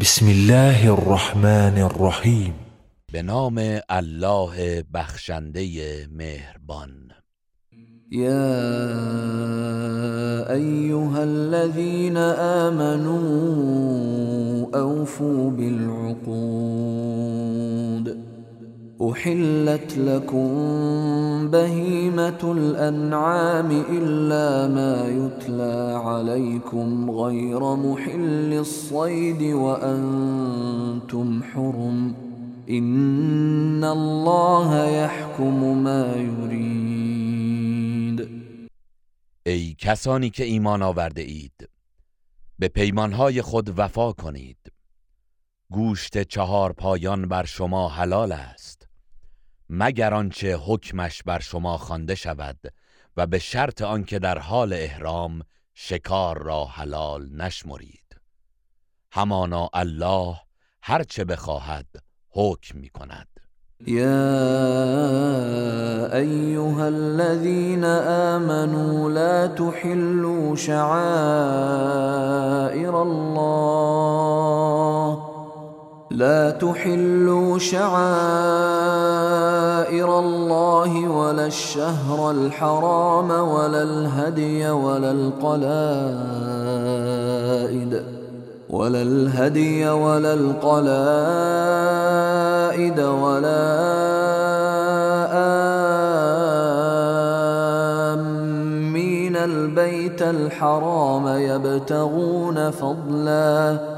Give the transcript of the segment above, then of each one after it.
بسم الله الرحمن الرحیم به نام الله بخشنده مهربان. یا ایها الذين آمنوا اوفوا بالعقود. احلت لكم بهيمة الانعام الا ما يتلى عليكم غير محل الصيد وانتم حرم ان الله يحكم ما يريد. ای کسانی که ایمان آورده اید به پیمانهای خود وفا کنید. گوشت چهار پایان بر شما حلال است. مگر آنچه حکمش بر شما خوانده شود و به شرط آنکه در حال احرام شکار را حلال نشمرید. همانا الله هرچه بخواهد حکم می کند. ایها الذين آمنوا لا تحلوا شعائر الله لا تحلوا شعائر الله ولا الشهر الحرام ولا الهدي ولا القلائد ولا الهدي ولا القلائد ولا آمين البيت الحرام يبتغون فضلاً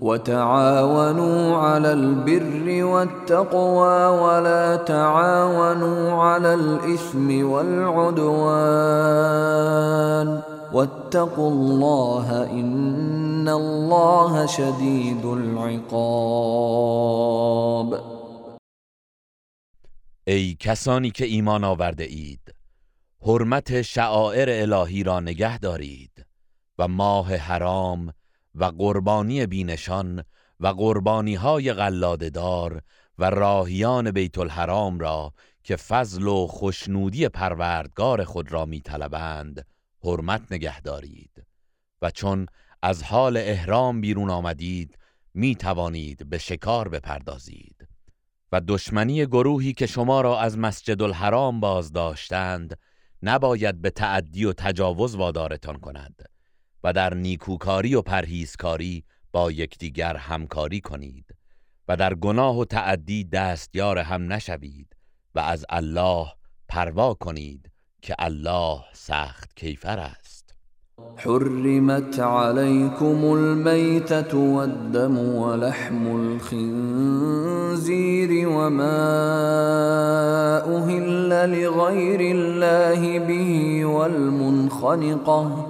وتعاونوا على البر والتقوى ولا تعاونوا على الإثم والعدوان واتقوا الله إن الله شديد العقاب. ای کسانی که ایمان آورده اید حرمت شعائر الهی را نگه دارید و ماه حرام و قربانی بینشان و قربانی های دار و راهیان بیت الحرام را که فضل و خوشنودی پروردگار خود را میطلبند حرمت نگه دارید. و چون از حال احرام بیرون آمدید می توانید به شکار بپردازید. و دشمنی گروهی که شما را از مسجد الحرام باز داشتند نباید به تعدی و تجاوز وادارتان کند. و در نیکوکاری و پرهیزکاری با یکدیگر همکاری کنید و در گناه و تعدی دستیار هم نشوید و از الله پروا کنید که الله سخت کیفر است. حرمت عليكم الميتة والدم ولحم الخنزير وما أهل لغير الله به والمنخنقة.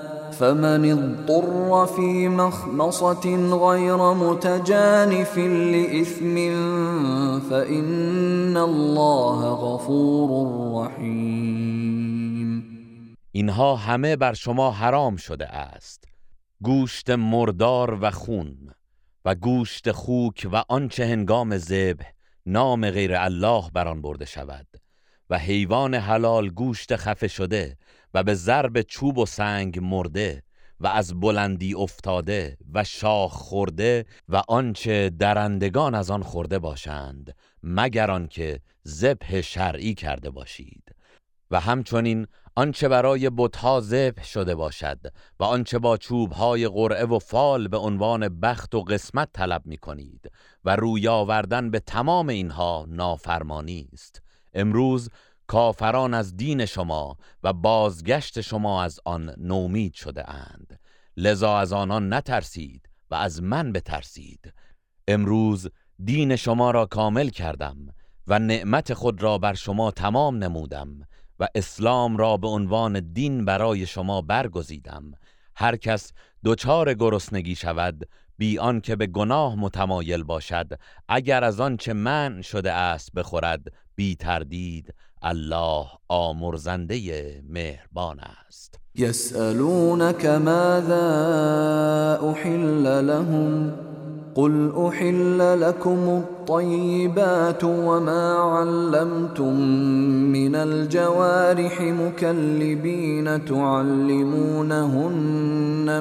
فمن اضطر في مخمصة غير متجانف لإثم فإن الله غفور رحيم. اینها همه بر شما حرام شده است. گوشت مردار و خون و گوشت خوک و آنچه هنگام ذبح نام غیر الله بر آن برده شود و حیوان حلال گوشت خفه شده و به ضرب چوب و سنگ مرده و از بلندی افتاده و شاخ خورده و آنچه درندگان از آن خورده باشند مگر آنکه ذبح شرعی کرده باشید. و همچنین آنچه برای بتها ذبح شده باشد و آنچه با چوبهای قرعه و فال به عنوان بخت و قسمت طلب می کنید و روی آوردن به تمام اینها نافرمانی است. امروز کافران از دین شما و بازگشت شما از آن نومید شده اند. لذا از آنان نترسید و از من بترسید. امروز دین شما را کامل کردم و نعمت خود را بر شما تمام نمودم و اسلام را به عنوان دین برای شما برگزیدم. هر کس دچار گرسنگی شود بی که به گناه متمایل باشد اگر از آنچه من شده است بخورد بی تردید الله آمرزنده مهربان است. یسألونک ماذا أحل لهم؟ قل أحل لكم الطيبات وما علمتم من الجوارح مكلبين تعلمونهن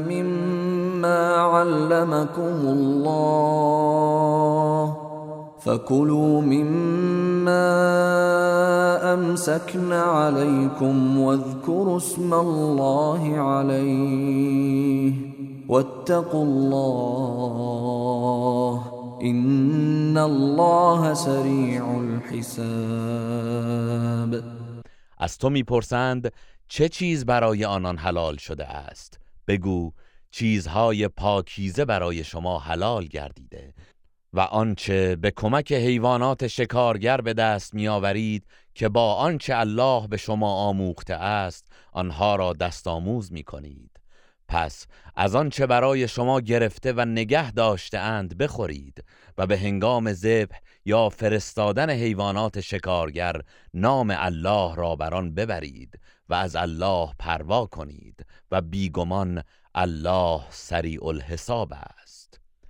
مما علمكم الله. فكلوا مما امسكن عليكم واذكروا اسم الله عليه واتقوا الله ان الله سریع الحساب از تو می‌پرسند چه چیز برای آنان حلال شده است؟ بگو چیزهای پاکیزه برای شما حلال گردیده. و آنچه به کمک حیوانات شکارگر به دست میآورید که با آنچه الله به شما آموخته است آنها را دست آموز می کنید پس از آنچه برای شما گرفته و نگه داشته اند بخورید و به هنگام ذبح یا فرستادن حیوانات شکارگر نام الله را بر آن ببرید و از الله پروا کنید و بیگمان الله سریع الحساب است.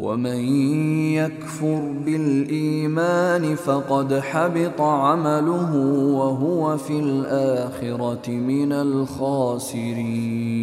ومن يكفر بالإيمان فقد حبط عمله وهو في الآخرة من الخاسرين.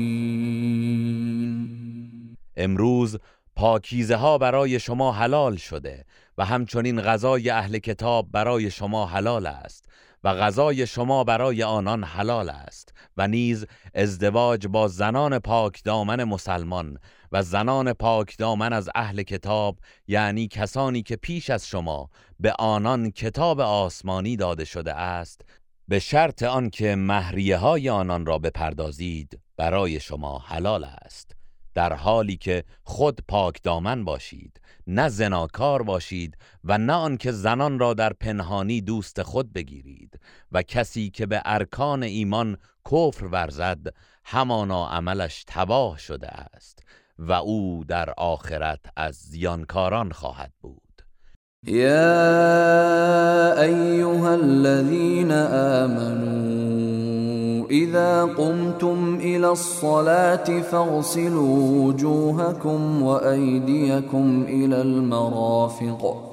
امروز پاکیزه ها برای شما حلال شده و همچنین غذای اهل کتاب برای شما حلال است و غذای شما برای آنان حلال است و نیز ازدواج با زنان پاک دامن مسلمان و زنان پاک دامن از اهل کتاب یعنی کسانی که پیش از شما به آنان کتاب آسمانی داده شده است به شرط آنکه مهریه های آنان را بپردازید برای شما حلال است. در حالی که خود پاک دامن باشید نه زناکار باشید و نه آنکه زنان را در پنهانی دوست خود بگیرید و کسی که به ارکان ایمان کفر ورزد همانا عملش تباه شده است. و او در آخرت از زیانکاران خواهد بود. یا ایها الذین آمنوا اذا قمتم الى الصلاة فاغسلوا وجوهكم وأيديكم الى المرافق.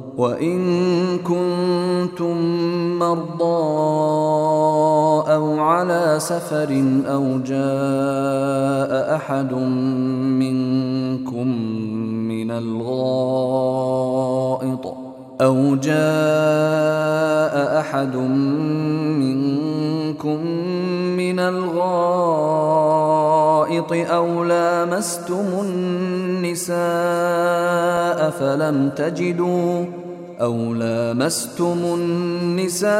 وإن كنتم مرضى أو على سفر أو جاء أحد منكم من الغائط أو جاء أحد منكم من الغائط أو لامستم النساء فلم تجدوا أو لامستم النساء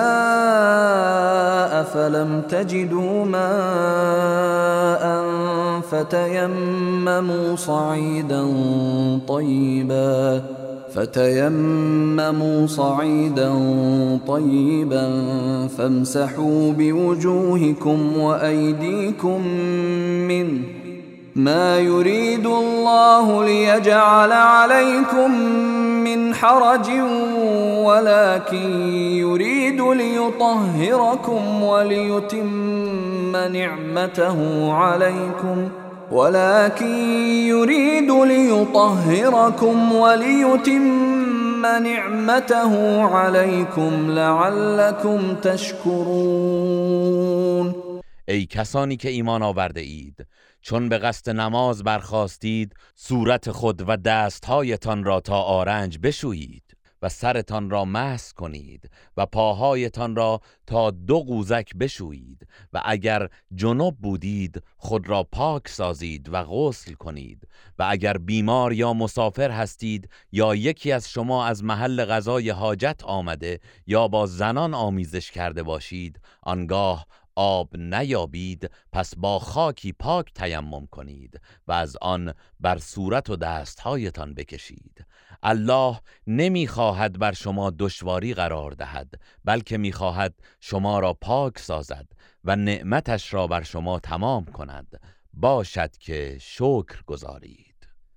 فلم تجدوا ماء فتيمموا صعيدا طيبا فتيمموا صعيدا طيبا فامسحوا بوجوهكم وأيديكم منه ما يريد الله ليجعل عليكم من حرج ولكن يريد ليطهركم وليتم نعمته عليكم. ولكن يريد ليطهركم وليتم نعمته عليكم لعلكم تشكرون. ای کسانی که ایمان آورده اید چون به قصد نماز برخواستید صورت خود و دستهایتان را تا آرنج بشویید و سرتان را محس کنید و پاهایتان را تا دو قوزک بشویید و اگر جنوب بودید خود را پاک سازید و غسل کنید و اگر بیمار یا مسافر هستید یا یکی از شما از محل غذای حاجت آمده یا با زنان آمیزش کرده باشید آنگاه آب نیابید پس با خاکی پاک تیمم کنید و از آن بر صورت و دستهایتان بکشید. الله نمی‌خواهد بر شما دشواری قرار دهد بلکه می‌خواهد شما را پاک سازد و نعمتش را بر شما تمام کند. باشد که شکر گذارید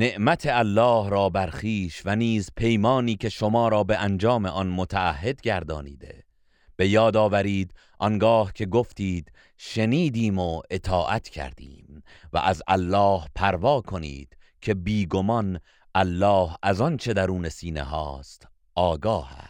نعمت الله را برخیش و نیز پیمانی که شما را به انجام آن متعهد گردانیده. به یاد آورید آنگاه که گفتید شنیدیم و اطاعت کردیم و از الله پروا کنید که بیگمان الله از آن چه درون سینه هاست آگاه است.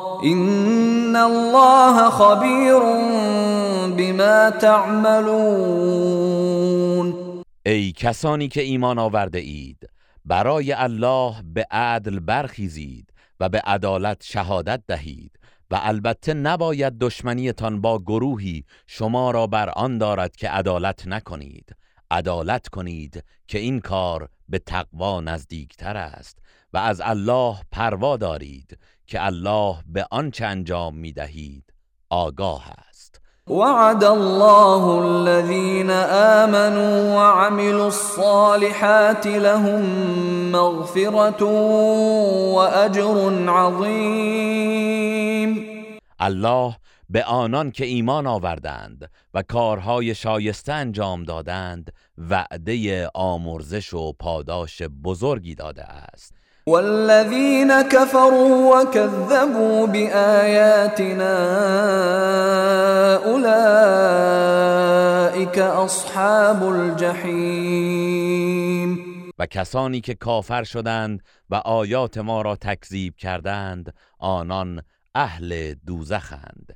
این الله خبیر بما تعملون. ای کسانی که ایمان آورده اید برای الله به عدل برخیزید و به عدالت شهادت دهید و البته نباید دشمنیتان با گروهی شما را بر آن دارد که عدالت نکنید. عدالت کنید که این کار به تقوا نزدیکتر است و از الله پروا دارید که الله به آنچه انجام می دهید آگاه است. وعد الله الذين آمنوا وعملوا الصالحات لهم مغفرة وأجر عظیم. الله به آنان که ایمان آوردند و کارهای شایسته انجام دادند وعده آمرزش و پاداش بزرگی داده است. والذين كفروا وكذبوا بآياتنا أولئك أصحاب الجحیم و کسانی که کافر شدند و آیات ما را تکذیب کردند آنان اهل دوزخند.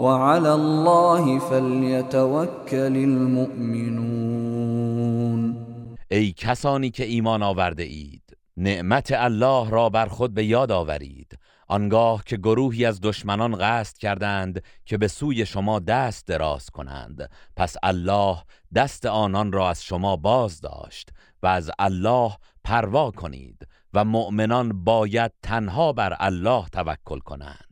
وعلى الله فلیتوکل المؤمنون. ای کسانی که ایمان آورده اید نعمت الله را بر خود به یاد آورید. آنگاه که گروهی از دشمنان قصد کردند که به سوی شما دست دراز کنند. پس الله دست آنان را از شما باز داشت و از الله پروا کنید و مؤمنان باید تنها بر الله توکل کنند.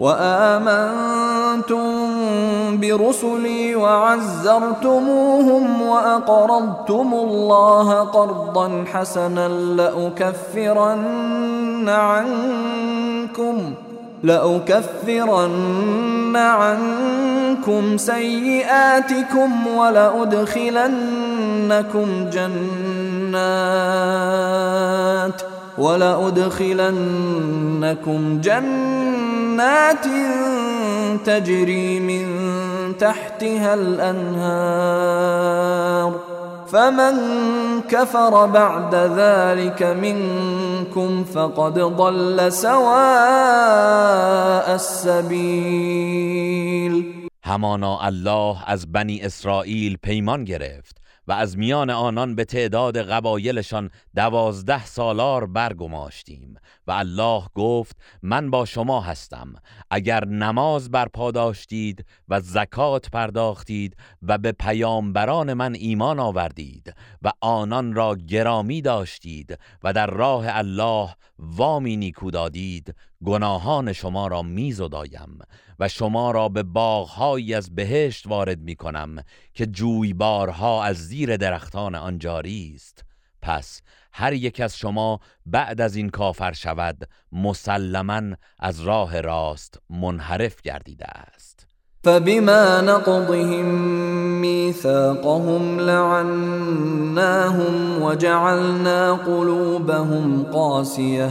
وآمنتم برسلي وعزرتموهم وأقرضتم الله قرضا حسنا لأكفرن عنكم لأكفرن عنكم سيئاتكم ولأدخلنكم جنات ولأدخلنكم جنات تجري من تحتها الأنهار. فمن كفر بعد ذلك منكم فقد ضل سواء السبيل. همانا الله از بنی اسرائیل پیمان گرفت. و از میان آنان به تعداد قبایلشان دوازده سالار برگماشتیم و الله گفت من با شما هستم. اگر نماز برپا داشتید و زکات پرداختید و به پیامبران من ایمان آوردید و آنان را گرامی داشتید و در راه الله وامی نیکو دادید گناهان شما را میزدایم و شما را به باغهایی از بهشت وارد می کنم که جویبارها از زیر درختان آن جاری است. پس هر یک از شما بعد از این کافر شود مسلما از راه راست منحرف گردیده است. فبما نقضهم ميثاقهم لعناهم وجعلنا قلوبهم قاسيه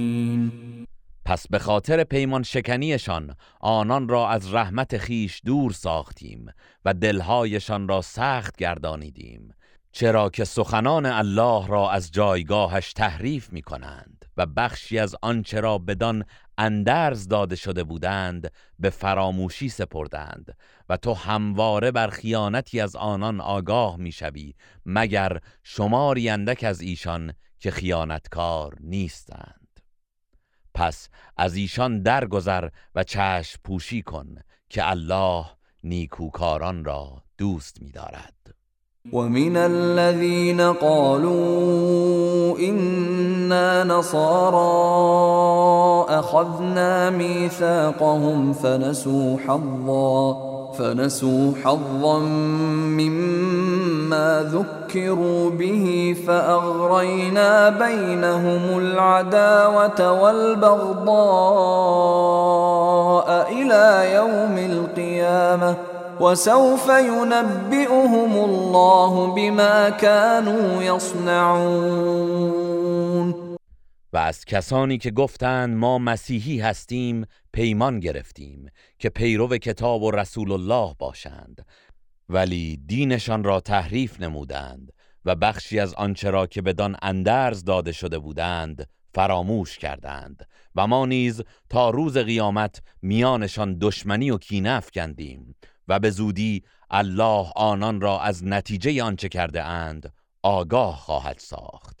پس به خاطر پیمان شکنیشان آنان را از رحمت خیش دور ساختیم و دلهایشان را سخت گردانیدیم چرا که سخنان الله را از جایگاهش تحریف می کنند و بخشی از آنچه را بدان اندرز داده شده بودند به فراموشی سپردند و تو همواره بر خیانتی از آنان آگاه می‌شوی مگر شماری اندک از ایشان که خیانتکار نیستند. پس از ایشان درگذر و چشم پوشی کن که الله نیکوکاران را دوست می‌دارد ومن الذين قالوا إنا نصارى أخذنا ميثاقهم فنسوا حظا. فنسوا حظا مما ذكروا به فأغرينا بينهم العداوة والبغضاء إلى يوم القيامة وسوف ينبئهم الله بما كانوا يصنعون. و از کسانی که گفتند ما مسیحی هستیم پیمان گرفتیم. که پیرو کتاب و رسول الله باشند ولی دینشان را تحریف نمودند و بخشی از آنچه را که بدان اندرز داده شده بودند فراموش کردند و ما نیز تا روز قیامت میانشان دشمنی و کینه افکندیم و به زودی الله آنان را از نتیجه آنچه کرده اند آگاه خواهد ساخت.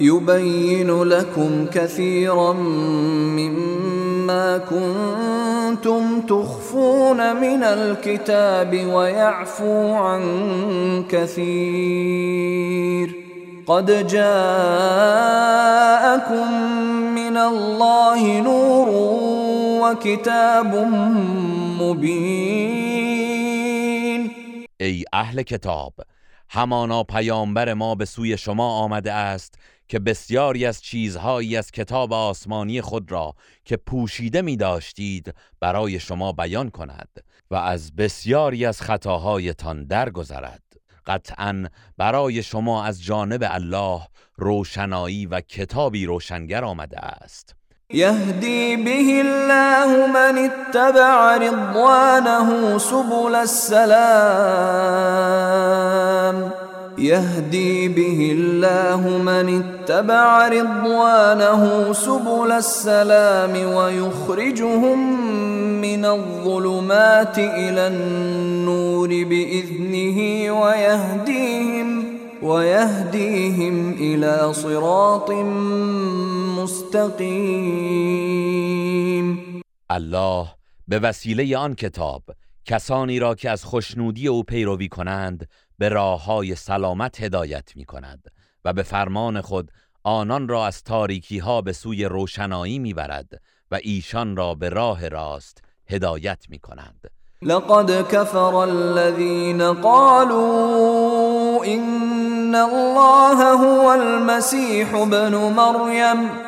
يبين لكم كثيرا مما ما كنتم تخفون من الكتاب ويعفو عن كثير. قد جاءكم من الله نور وكتاب مبين. ای اهل کتاب همانا پیامبر ما به سوی شما آمده است که بسیاری از چیزهایی از کتاب آسمانی خود را که پوشیده می داشتید برای شما بیان کند و از بسیاری از خطاهایتان درگذرد. قطعا برای شما از جانب الله روشنایی و کتابی روشنگر آمده است. يهدي به الله من اتبع رضوانه سبل السلام. يهدي به الله من اتبع رضوانه سبل السلام ويخرجهم من الظلمات إلى النور بإذنه ويهديهم ويهديهم إلى صراط مستقیم الله به وسیله آن کتاب کسانی را که از خشنودی او پیروی کنند به راه های سلامت هدایت می کند و به فرمان خود آنان را از تاریکی ها به سوی روشنایی می برد و ایشان را به راه راست هدایت می کند لقد كفر الذين قالوا إن الله هو المسيح ابن مريم.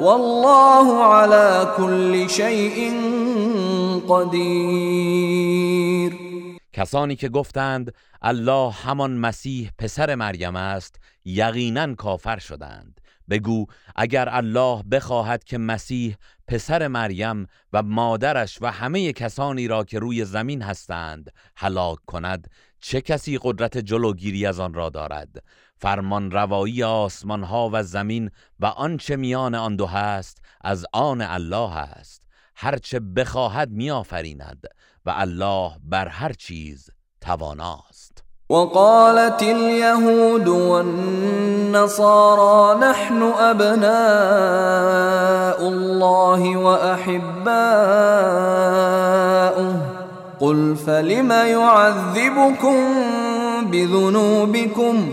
والله على كل شيء قدیر کسانی که گفتند الله همان مسیح پسر مریم است یقینا کافر شدند. بگو اگر الله بخواهد که مسیح پسر مریم و مادرش و همه کسانی را که روی زمین هستند هلاک کند چه کسی قدرت جلوگیری از آن را دارد؟ فرمان روایی آسمان ها و زمین و آنچه میان آن دو هست از آن الله است. هرچه بخواهد میآفریند و الله بر هر چیز تواناست. وقالت اليهود والنصارى نحن ابناء الله واحباؤه قل فلم يعذبكم بذنوبكم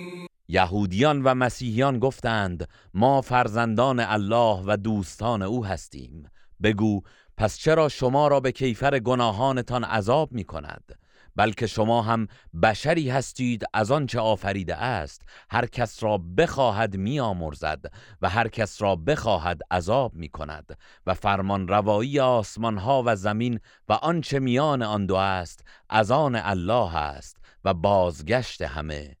یهودیان و مسیحیان گفتند ما فرزندان الله و دوستان او هستیم. بگو پس چرا شما را به کیفر گناهانتان عذاب می کند بلکه شما هم بشری هستید از آنچه آفریده است. هر کس را بخواهد میآمرزد و هر کس را بخواهد عذاب می کند و فرمان روایی آسمان ها و زمین و آنچه میان آن دو است از آن الله است و بازگشت همه.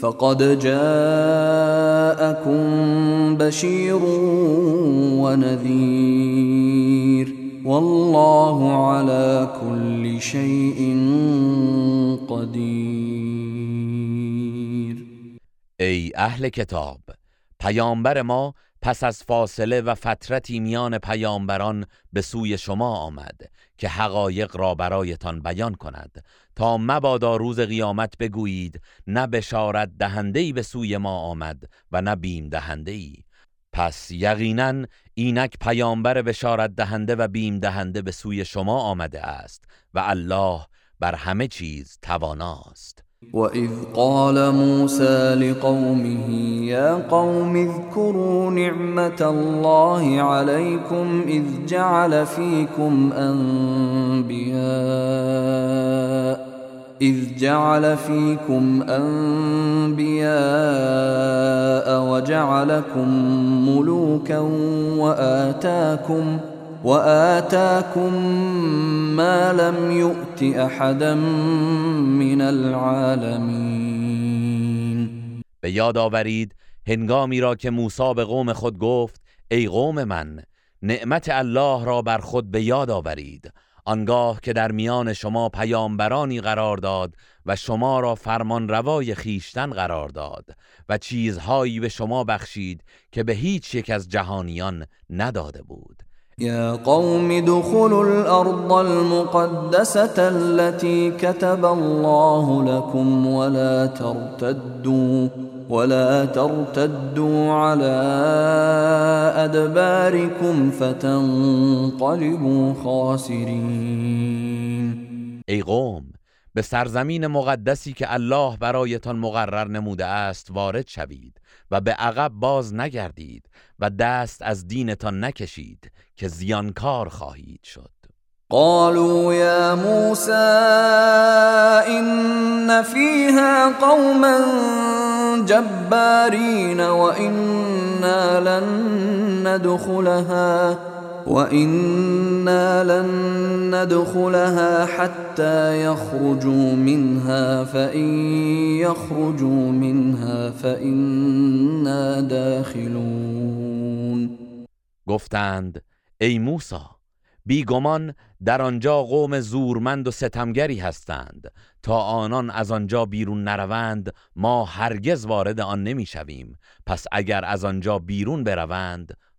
فقد جاءكم بشير ونذير. والله على كل شيء قدير. ای اهل کتاب پیامبر ما پس از فاصله و فترتی میان پیامبران به سوی شما آمد که حقایق را برایتان بیان کند. تا مبادا روز قیامت بگویید نه بشارت دهندهی به سوی ما آمد و نه بیم دهندهی پس یقینا اینک پیامبر بشارت دهنده و بیم دهنده به سوی شما آمده است و الله بر همه چیز تواناست. وَإِذْ قَالَ مُوسَى لِقَوْمِهِ يَا قَوْمِ اذْكُرُوا نِعْمَةَ اللَّهِ عَلَيْكُمْ إِذْ جَعَلَ فِيكُمْ أَنْبِيَاءَ إذ جعل فيكم أنبياء وجعلكم ملوكا وآتاكم وآتاكم ما لم يؤت أحدا من العالمين. به یاد آورید هنگامی را که موسی به قوم خود گفت ای قوم من نعمت الله را بر خود به یاد آورید. آنگاه که در میان شما پیامبرانی قرار داد و شما را فرمان روای خیشتن قرار داد و چیزهایی به شما بخشید که به هیچ یک از جهانیان نداده بود. يا قوم ادخلوا الأرض المقدسة التي كتب الله لكم ولا ترتدوا ولا ترتدوا على ادباركم فتنقلبوا خاسرين. ای قوم به سرزمین مقدسی که الله برایتان مقرر نموده است وارد شوید و به عقب باز نگردید و دست از دینتان نکشید. که زیانکار خواهید شد. قالوا يا موسى إن فيها قوما جبارين وإنا لن ندخلها وإنا لن ندخلها حتى يخرجوا منها فإن يخرجوا منها فإنا داخلون. گفتند ای موسی بیگمان در آنجا قوم زورمند و ستمگری هستند. تا آنان از آنجا بیرون نروند ما هرگز وارد آن نمی‌شویم. پس اگر از آنجا بیرون بروند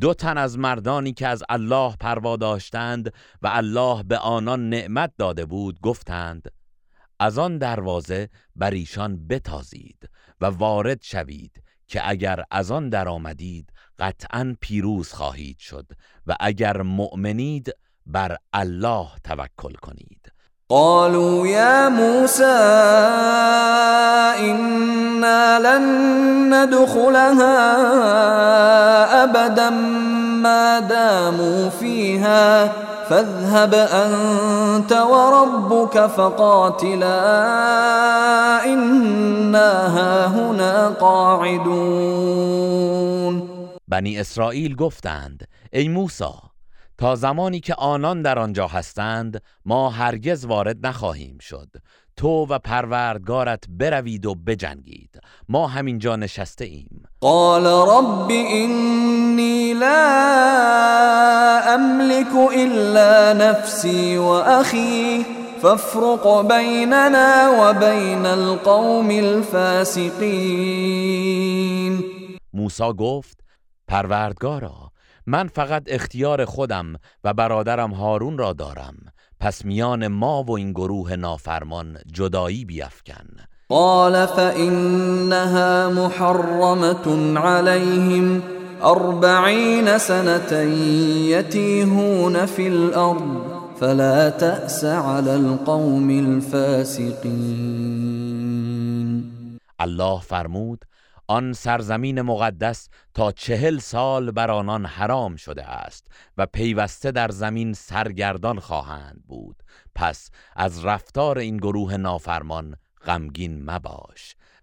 دو تن از مردانی که از الله پروا داشتند و الله به آنان نعمت داده بود گفتند از آن دروازه بر ایشان بتازید و وارد شوید که اگر از آن درآمدید قطعا پیروز خواهید شد و اگر مؤمنید بر الله توکل کنید. قالوا يا موسى إنا لن ندخلها أبدا ما داموا فيها فاذهب أنت وربك فقاتلا إنا هاهنا قاعدون. بنی اسرائیل گفتند ای موسی تا زمانی که آنان در آنجا هستند ما هرگز وارد نخواهیم شد. تو و پروردگارت بروید و بجنگید. ما همینجا نشسته ایم. قال رب إني لا أملك إلا نفسي وأخي فافرق بيننا وبين القوم الفاسقين. موسی گفت پروردگارا من فقط اختیار خودم و برادرم هارون را دارم. پس میان ما و این گروه نافرمان جدایی بیفکن. قال فإنها محرمة عليهم. أربعين سنة يتيهون في الأرض. فلا تأس على القوم الفاسقين. الله فرمود آن سرزمین مقدس تا چهل سال بر آنان حرام شده است و پیوسته در زمین سرگردان خواهند بود. پس از رفتار این گروه نافرمان غمگین مباش.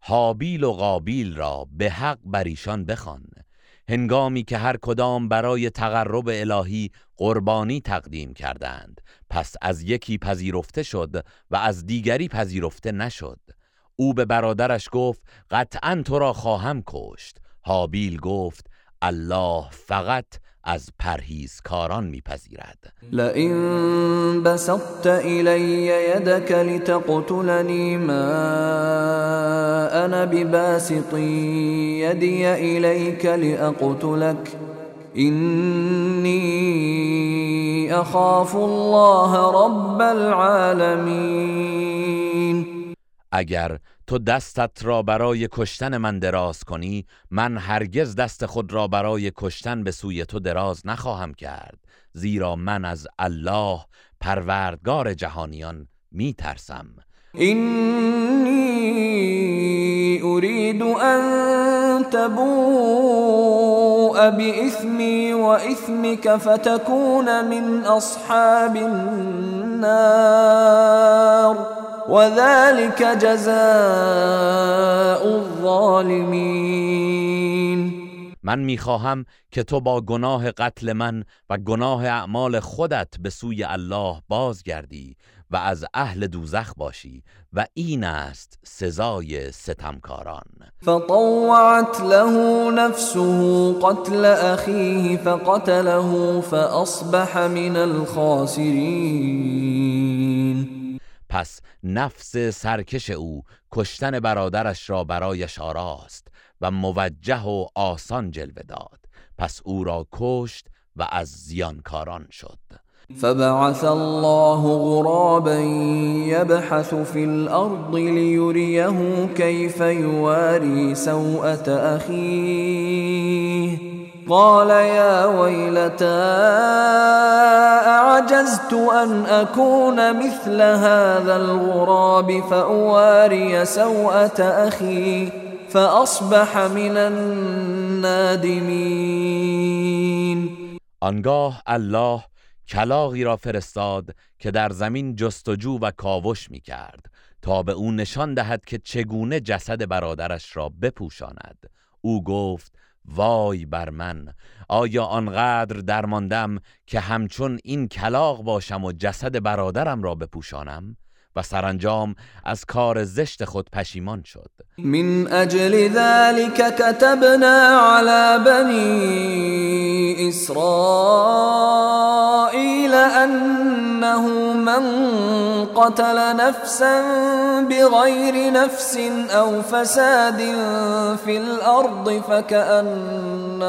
حابیل و قابیل را به حق بر ایشان بخوان هنگامی که هر کدام برای تقرب الهی قربانی تقدیم کردند پس از یکی پذیرفته شد و از دیگری پذیرفته نشد. او به برادرش گفت قطعا تو را خواهم کشت. حابیل گفت الله فقط از پرهیزکاران میپذیرد. لئن بسطت الی یدک لتقتلنی ما انا بباسط یدی الیک لاقتلک اینی اخاف الله رب العالمین اگر تو دستت را برای کشتن من دراز کنی من هرگز دست خود را برای کشتن به سوی تو دراز نخواهم کرد. زیرا من از الله پروردگار جهانیان می ترسم اینی اريد ان تبوء بإثمي وإثمك فتكون من اصحاب النار. وذلك جزاء الظالمین من می‌خواهم که تو با گناه قتل من و گناه اعمال خودت به سوی الله بازگردی و از اهل دوزخ باشی و این است سزای ستمکاران. فطوعت له نفسه قتل اخیه فقتله فاصبح من الخاسرین. پس نفس سرکش او کشتن برادرش را برایش آراست و موجه و آسان جلوه داد. پس او را کشت و از زیانکاران شد. فبعث الله غرابا يبحث في الارض ليريه كيف يواري سوءة اخيه قال يا ويلتى اعجزت ان اكون مثل هذا الغراب فاواري سوءه اخي فاصبح من النادمين. آنگاه الله کلاغی را فرستاد که در زمین جستجو و کاوش می کرد تا به او نشان دهد که چگونه جسد برادرش را بپوشاند. او گفت وای بر من آیا آنقدر درماندم که همچون این کلاق باشم و جسد برادرم را بپوشانم؟ و سرانجام از کار زشت خود پشیمان شد. من اجل ذلك كتبنا على بني اسرائيل انه من قتل نفسا بغير نفس او فساد في الارض فكأنما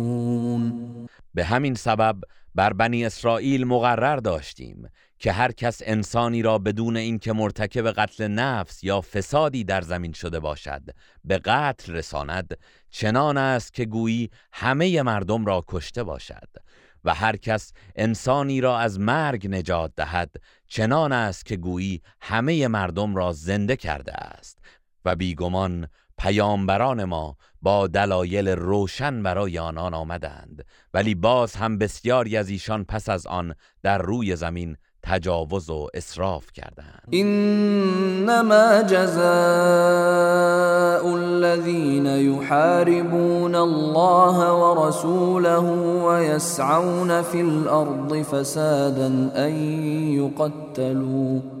به همین سبب بر بنی اسرائیل مقرر داشتیم که هر کس انسانی را بدون اینکه مرتکب قتل نفس یا فسادی در زمین شده باشد به قتل رساند چنان است که گویی همه مردم را کشته باشد و هر کس انسانی را از مرگ نجات دهد چنان است که گویی همه مردم را زنده کرده است و بیگمان پیامبران ما با دلایل روشن برای آنان آمدند ولی باز هم بسیاری از ایشان پس از آن در روی زمین تجاوز و اسراف کردند. انما جزاء الذين يحاربون الله ورسوله ويسعون في الارض فسادا ان يقتلوا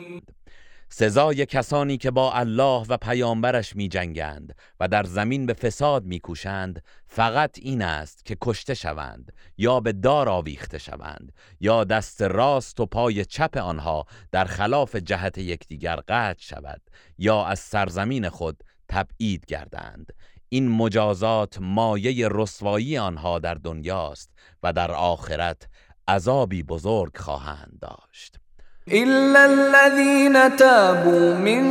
سزای کسانی که با الله و پیامبرش می جنگند و در زمین به فساد می کوشند فقط این است که کشته شوند یا به دار آویخته شوند یا دست راست و پای چپ آنها در خلاف جهت یکدیگر قطع شود یا از سرزمین خود تبعید گردند. این مجازات مایه رسوایی آنها در دنیاست و در آخرت عذابی بزرگ خواهند داشت. إلا الذين تابوا من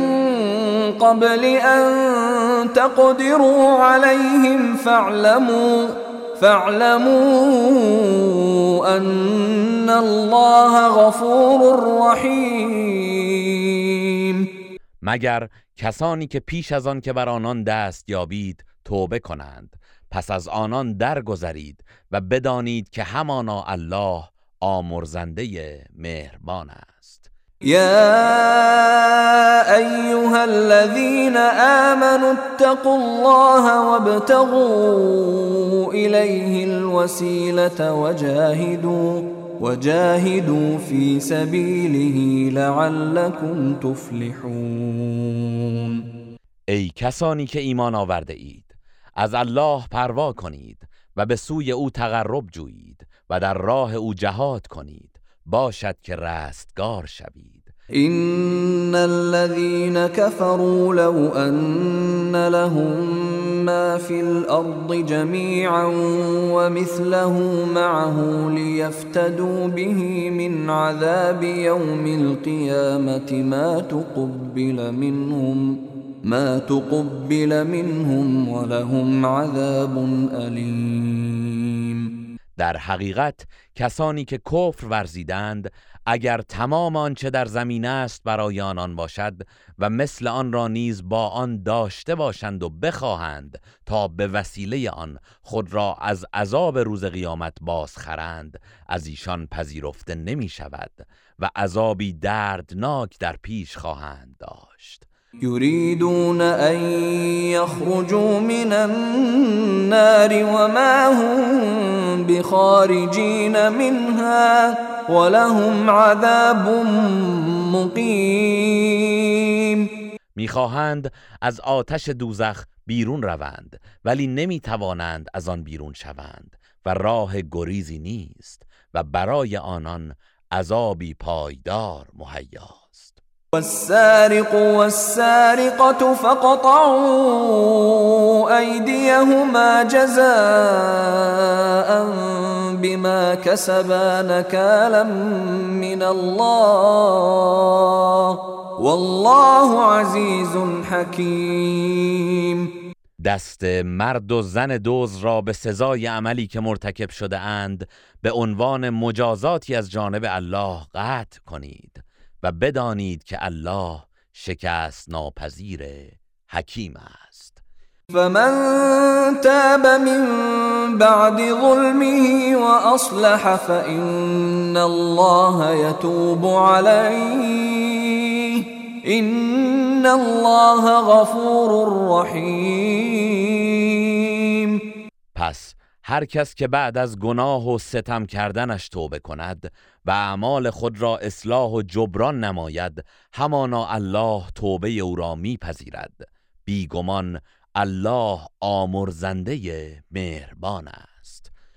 قبل أن تقدروا عليهم فاعلموا فاعلموا أن الله غفور رحيم. مگر کسانی که پیش از آن که بر آنان دست یابید توبه کنند پس از آنان درگذرید و بدانید که همانا الله آمرزنده مهربان است يا أيها الذين آمنوا اتقوا الله وابتغوا إليه الوسيلة وجاهدوا وجاهدوا في سبيله لعلكم تفلحون. ای کسانی که ایمان آورده اید از الله پروا کنید و به سوی او تقرب جویید و در راه او جهاد کنید باشد که رستگار شوید. إن الذين كفروا لو أن لهم ما في الأرض جميعا ومثله معه ليفتدوا به من عذاب يوم القيامة ما تقبل منهم ما تقبل منهم ولهم عذاب أليم. در حقیقت کسانی که کفر ورزیدند اگر تمام آنچه در زمین است برای آنان باشد و مثل آن را نیز با آن داشته باشند و بخواهند تا به وسیله آن خود را از عذاب روز قیامت بازخرند از ایشان پذیرفته نمی شود و عذابی دردناک در پیش خواهند داشت يريدون أن يخرجوا من النار وما هم بخارجين منها ولهم عذاب مقيم. می‌خواهند از آتش دوزخ بیرون روند ولی نمی‌توانند از آن بیرون شوند و راه گریزی نیست و برای آنان عذابی پایدار مهیاست والسارق والسارقة فقطعوا أيديهما جزاء بما كسبا نكالا من الله والله عزيز حكيم. دست مرد و زن دوز را به سزای عملی که مرتکب شده اند به عنوان مجازاتی از جانب الله قطع کنید. و بدانید که الله شکست ناپذیر حکیم است. فمن تاب من بعد ظلمه وأصلح فإن الله يتوب عليه. إن الله غفور رحيم پس هر کس که بعد از گناه و ستم کردنش توبه کند و اعمال خود را اصلاح و جبران نماید همانا الله توبه او را میپذیرد. بیگمان الله آمرزنده مهربان است.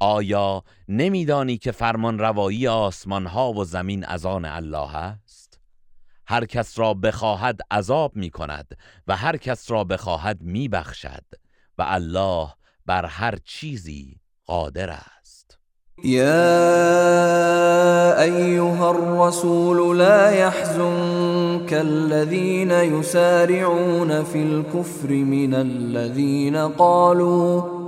آیا نمیدانی که فرمان روایی آسمان ها و زمین از آن الله است؟ هر کس را بخواهد عذاب می کند و هر کس را بخواهد می بخشد و الله بر هر چیزی قادر است. يا أيها الرسول لا يحزنك الذين يسارعون في الكفر من الذين قالوا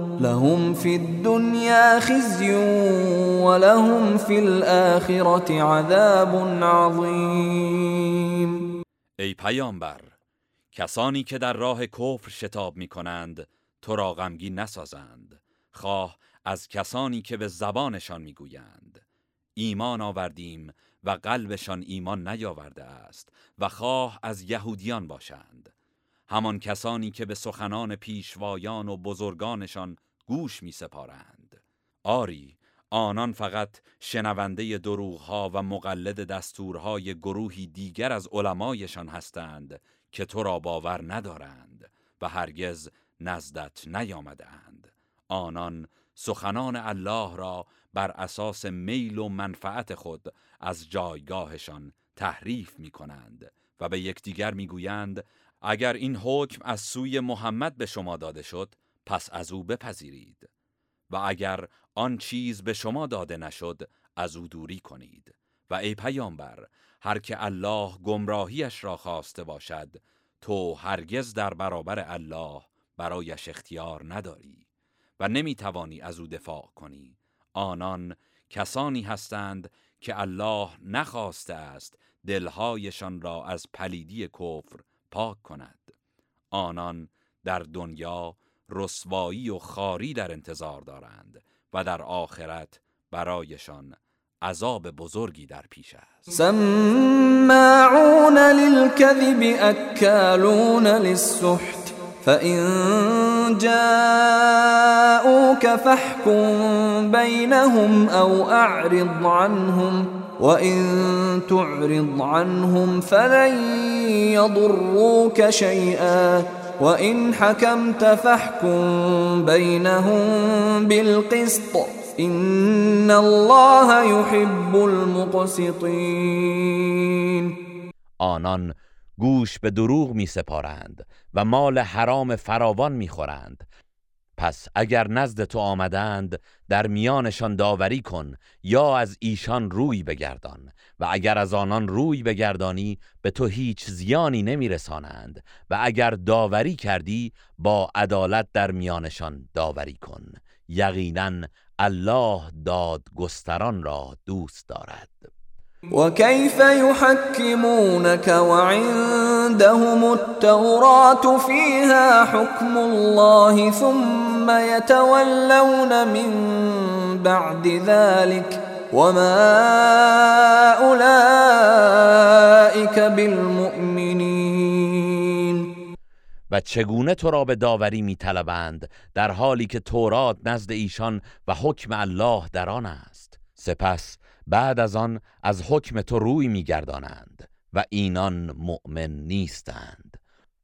لهم في الدنيا خزي ولهم في الآخرة عذاب عظيم. ای پیامبر کسانی که در راه کفر شتاب می کنند تو را غمگین نسازند. خواه از کسانی که به زبانشان می‌گویند. ایمان آوردیم و قلبشان ایمان نیاورده است و خواه از یهودیان باشند. همان کسانی که به سخنان پیشوایان و بزرگانشان گوش می سپارند. آری آنان فقط شنونده دروغها و مقلد دستورهای گروهی دیگر از علمایشان هستند که تو را باور ندارند و هرگز نزدت نیامدند آنان سخنان الله را بر اساس میل و منفعت خود از جایگاهشان تحریف می کنند و به یکدیگر می‌گویند اگر این حکم از سوی محمد به شما داده شد پس از او بپذیرید و اگر آن چیز به شما داده نشد از او دوری کنید و ای پیامبر هر که الله گمراهیش را خواسته باشد تو هرگز در برابر الله برایش اختیار نداری و نمی‌توانی از او دفاع کنی. آنان کسانی هستند که الله نخواسته است دلهایشان را از پلیدی کفر پاک کند. آنان در دنیا رسوایی و خاری در انتظار دارند و در آخرت برایشان عذاب بزرگی در پیش است. سماعون للكذب اکالون للسحت فإن جاءوك فاحكم بينهم أو أعرض عنهم وإن تعرض عنهم فلن يضروك شيئا وإن حكمت فاحكم بينهم بالقسط إن الله يحب المقسطين آنان گوش به دروغ می سپارند و مال حرام فراوان می خورند پس اگر نزد تو آمدند در میانشان داوری کن یا از ایشان روی بگردان و اگر از آنان روی بگردانی به تو هیچ زیانی نمیرسانند و اگر داوری کردی با عدالت در میانشان داوری کن. یقینا الله دادگستران را دوست دارد. وكيف يحكمونك وعندهم التوراة فيها حكم الله ثم يتولون من بعد ذلك وما أولئك بالمؤمنين. و چگونه تو را به داوری میطلبند در حالی که تورات نزد ایشان و حکم الله در آن است؟ سپس بعد از آن از حکم تو روی میگردانند و اینان مؤمن نیستند.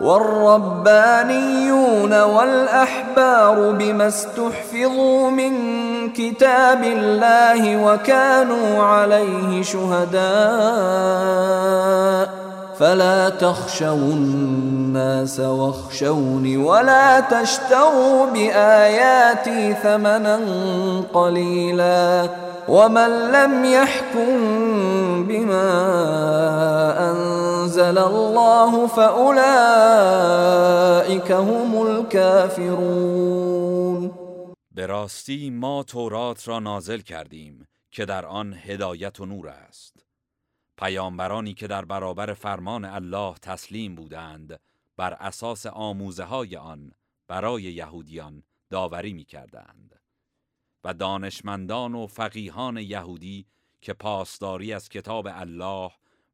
والربانيون والأحبار بما استحفظوا من كتاب الله وكانوا عليه شهداء. فلا تخشوا الناس واخشوني ولا تشتروا بآياتي ثمنا قليلا. ومن لم يحكم بما أنزل الله فأولئك هم الكافرون. به راستی ما تورات را نازل کردیم که در آن هدایت و نور است. پیامبرانی که در برابر فرمان الله تسلیم بودند بر اساس آموزه های آن برای یهودیان داوری می کردند و دانشمندان و فقیهان یهودی که پاسداری از کتاب الله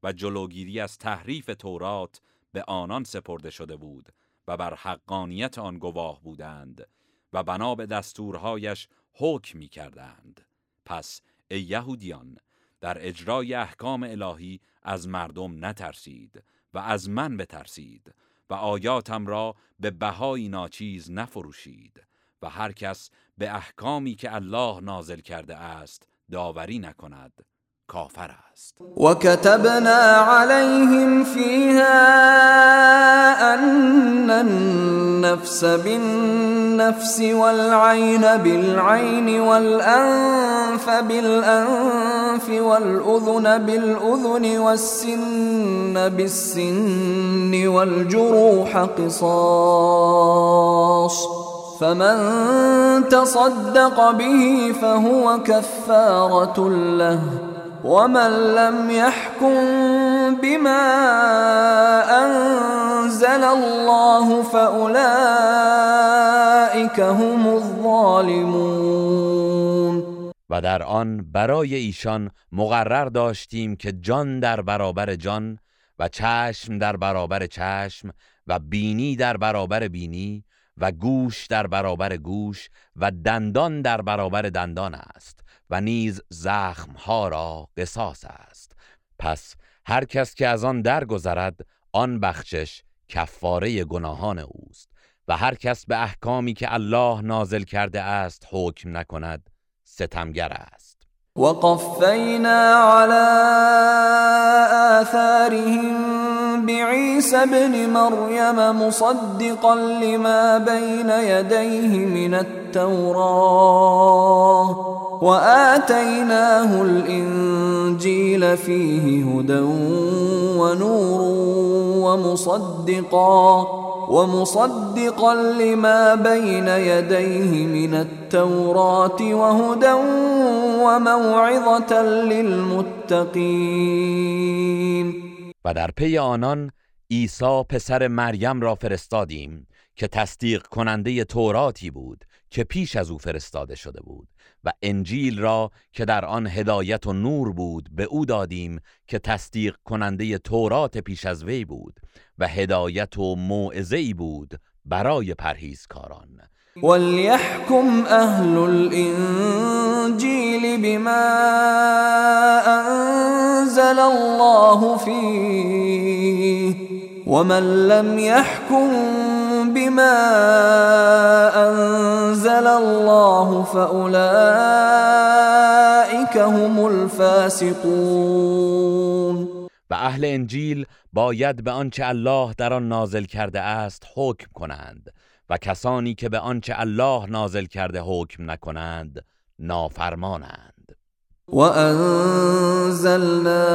و جلوگیری از تحریف تورات به آنان سپرده شده بود و بر حقانیت آن گواه بودند و بنا به دستورهایش حکم می کردند. پس ای یهودیان در اجرای احکام الهی از مردم نترسید و از من بترسید و آیاتم را به بهایی ناچیز نفروشید و هر کس به احکامی که الله نازل کرده است داوری نکند کافر است. و کتبنا علیهم فیها ان النفس بالنفس والعین بالعین والانف بالانف والاذن بالاذن والسن بالسن والجروح قصاص فمن تصدق به فهو كفارة له ومن لم يحكم بما انزل الله فاولئك هم الظالمون و در آن برای ایشان مقرر داشتیم که جان در برابر جان و چشم در برابر چشم و بینی در برابر بینی و گوش در برابر گوش و دندان در برابر دندان است. و نیز زخمها را قصاص است. پس هر کس که از آن درگذرد آن بخشش کفاره گناهان اوست و هر کس به احکامی که الله نازل کرده است حکم نکند ستمگر است. وقفینا على آثارهم بعيسى ابن مريم مصدقا لما بين يديه من التوراة وآتيناه الإنجيل فيه هدى ونور ومصدقا ومصدقا لما بين يديه من التوراة وهدى وموعظة للمتقين. و در پی آنان عیسی پسر مریم را فرستادیم که تصدیق کننده توراتی بود که پیش از او فرستاده شده بود و انجیل را که در آن هدایت و نور بود به او دادیم که تصدیق کننده تورات پیش از وی بود و هدایت و موعظه‌ای بود برای پرهیزکاران. وليحكم اهل الانجيل بما انزل الله فيه ومن لم يحكم بما انزل الله فاولئك هم الفاسقون و اهل انجیل باید به آنچه الله در آن نازل کرده است حکم کنند. و کسانی که به آنچه الله نازل کرده حکم نکنند نافرمانند. وأنزلنا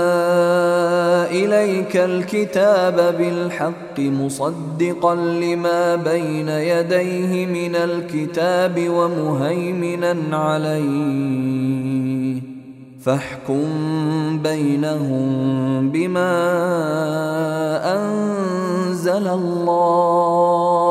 إليك الكتاب بالحق مصدقا لما بين يديه من الكتاب ومهيمنا عليه فاحكم بينهم بما أنزل الله.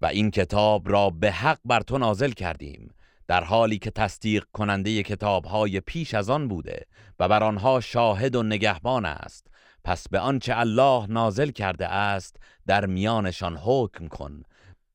و این کتاب را به حق بر تو نازل کردیم در حالی که تصدیق کننده کتابهای پیش از آن بوده و بر آنها شاهد و نگهبان است. پس به آنچه الله نازل کرده است در میانشان حکم کن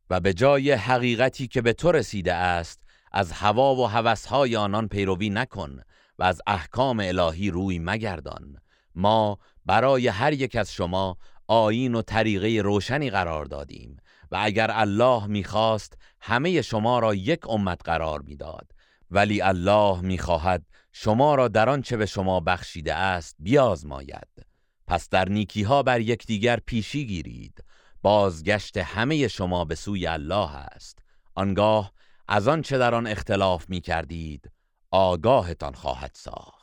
و به جای حقیقتی که به تو رسیده است از هوا و هوسهای آنان پیروی نکن و از احکام الهی روی مگردان. ما برای هر یک از شما آیین و طریقه روشنی قرار دادیم. و اگر الله می‌خواست همه شما را یک امت قرار می‌داد. ولی الله می‌خواهد شما را در آنچه به شما بخشیده است بیازماید. پس در نیکی ها بر یکدیگر پیشی گیرید. بازگشت همه شما به سوی الله است. آنگاه از آنچه در آن اختلاف می کردید آگاهتان خواهد ساخت.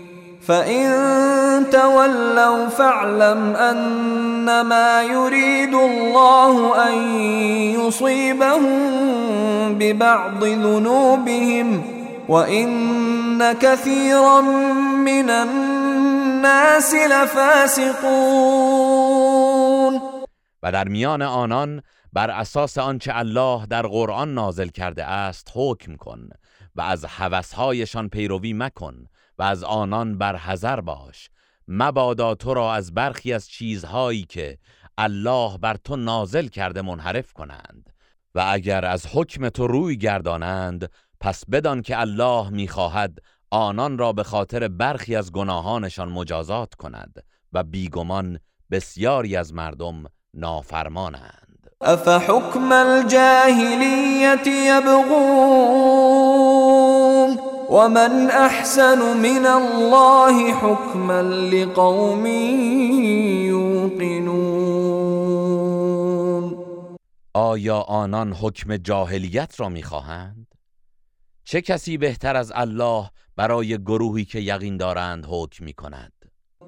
فان تولوا فاعلم انما يريد الله ان يصيبهم ببعض ذنوبهم وان كثيرا من الناس لفاسقون و در میان آنان بر اساس آنچه الله در قرآن نازل کرده است حکم کن و از هوسهایشان پیروی مکن و از آنان بر حذر باش. مبادا تو را از برخی از چیزهایی که الله بر تو نازل کرده منحرف کنند و اگر از حکم تو روی گردانند پس بدان که الله می‌خواهد آنان را به خاطر برخی از گناهانشان مجازات کند و بیگمان بسیاری از مردم نافرمانند. افحکم الجاهلیت یبغون؟ ومن احسن من الله حکما لقوم یوقنون آیا آنان حکم جاهلیت را می‌خواهند؟ چه کسی بهتر از الله برای گروهی که یقین دارند حکم می کند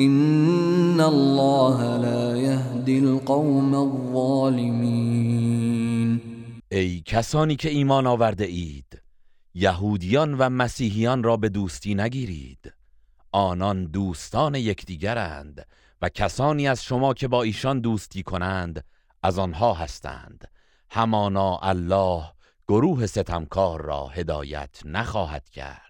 ان الله لا يهدي القوم الظالمين. ای کسانی که ایمان آورده اید یهودیان و مسیحیان را به دوستی نگیرید. آنان دوستان یکدیگرند و کسانی از شما که با ایشان دوستی کنند از آنها هستند. همانا الله گروه ستمکار را هدایت نخواهد کرد.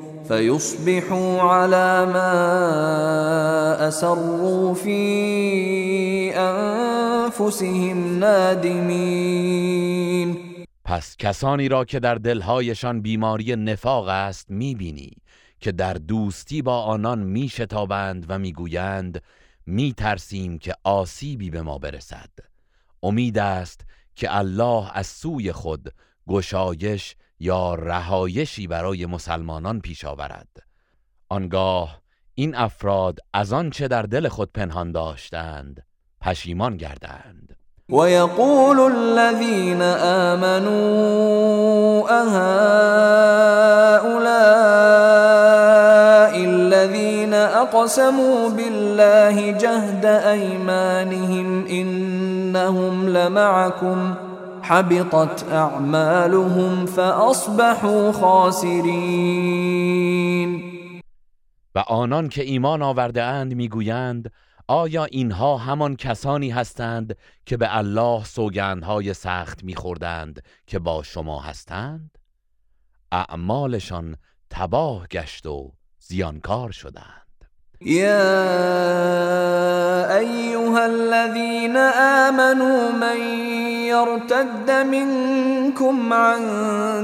فيصبحوا على ما اسروا في انفسهم نادمين. پس کسانی را که در دلهایشان بیماری نفاق است می‌بینی که در دوستی با آنان میشتابند و می‌گویند می ترسیم که آسیبی به ما برسد. امید است که الله از سوی خود گشایش یا رهایشی برای مسلمانان پیش آورد. آنگاه این افراد از آنچه در دل خود پنهان داشتند پشیمان گردند. ويقول الذين آمنوا أهؤلاء الذين اقسموا بالله جهد ايمانهم انهم لمعكم حبطت اعمالهم فاصبحوا خاسرين. و آنان که ایمان آورده اند می‌گویند آیا اینها همان کسانی هستند که به الله سوگندهای سخت میخوردند که با شما هستند؟ اعمالشان تباه گشت و زیانکار شدند. يا أيها الذين آمنوا من يرتد منكم عن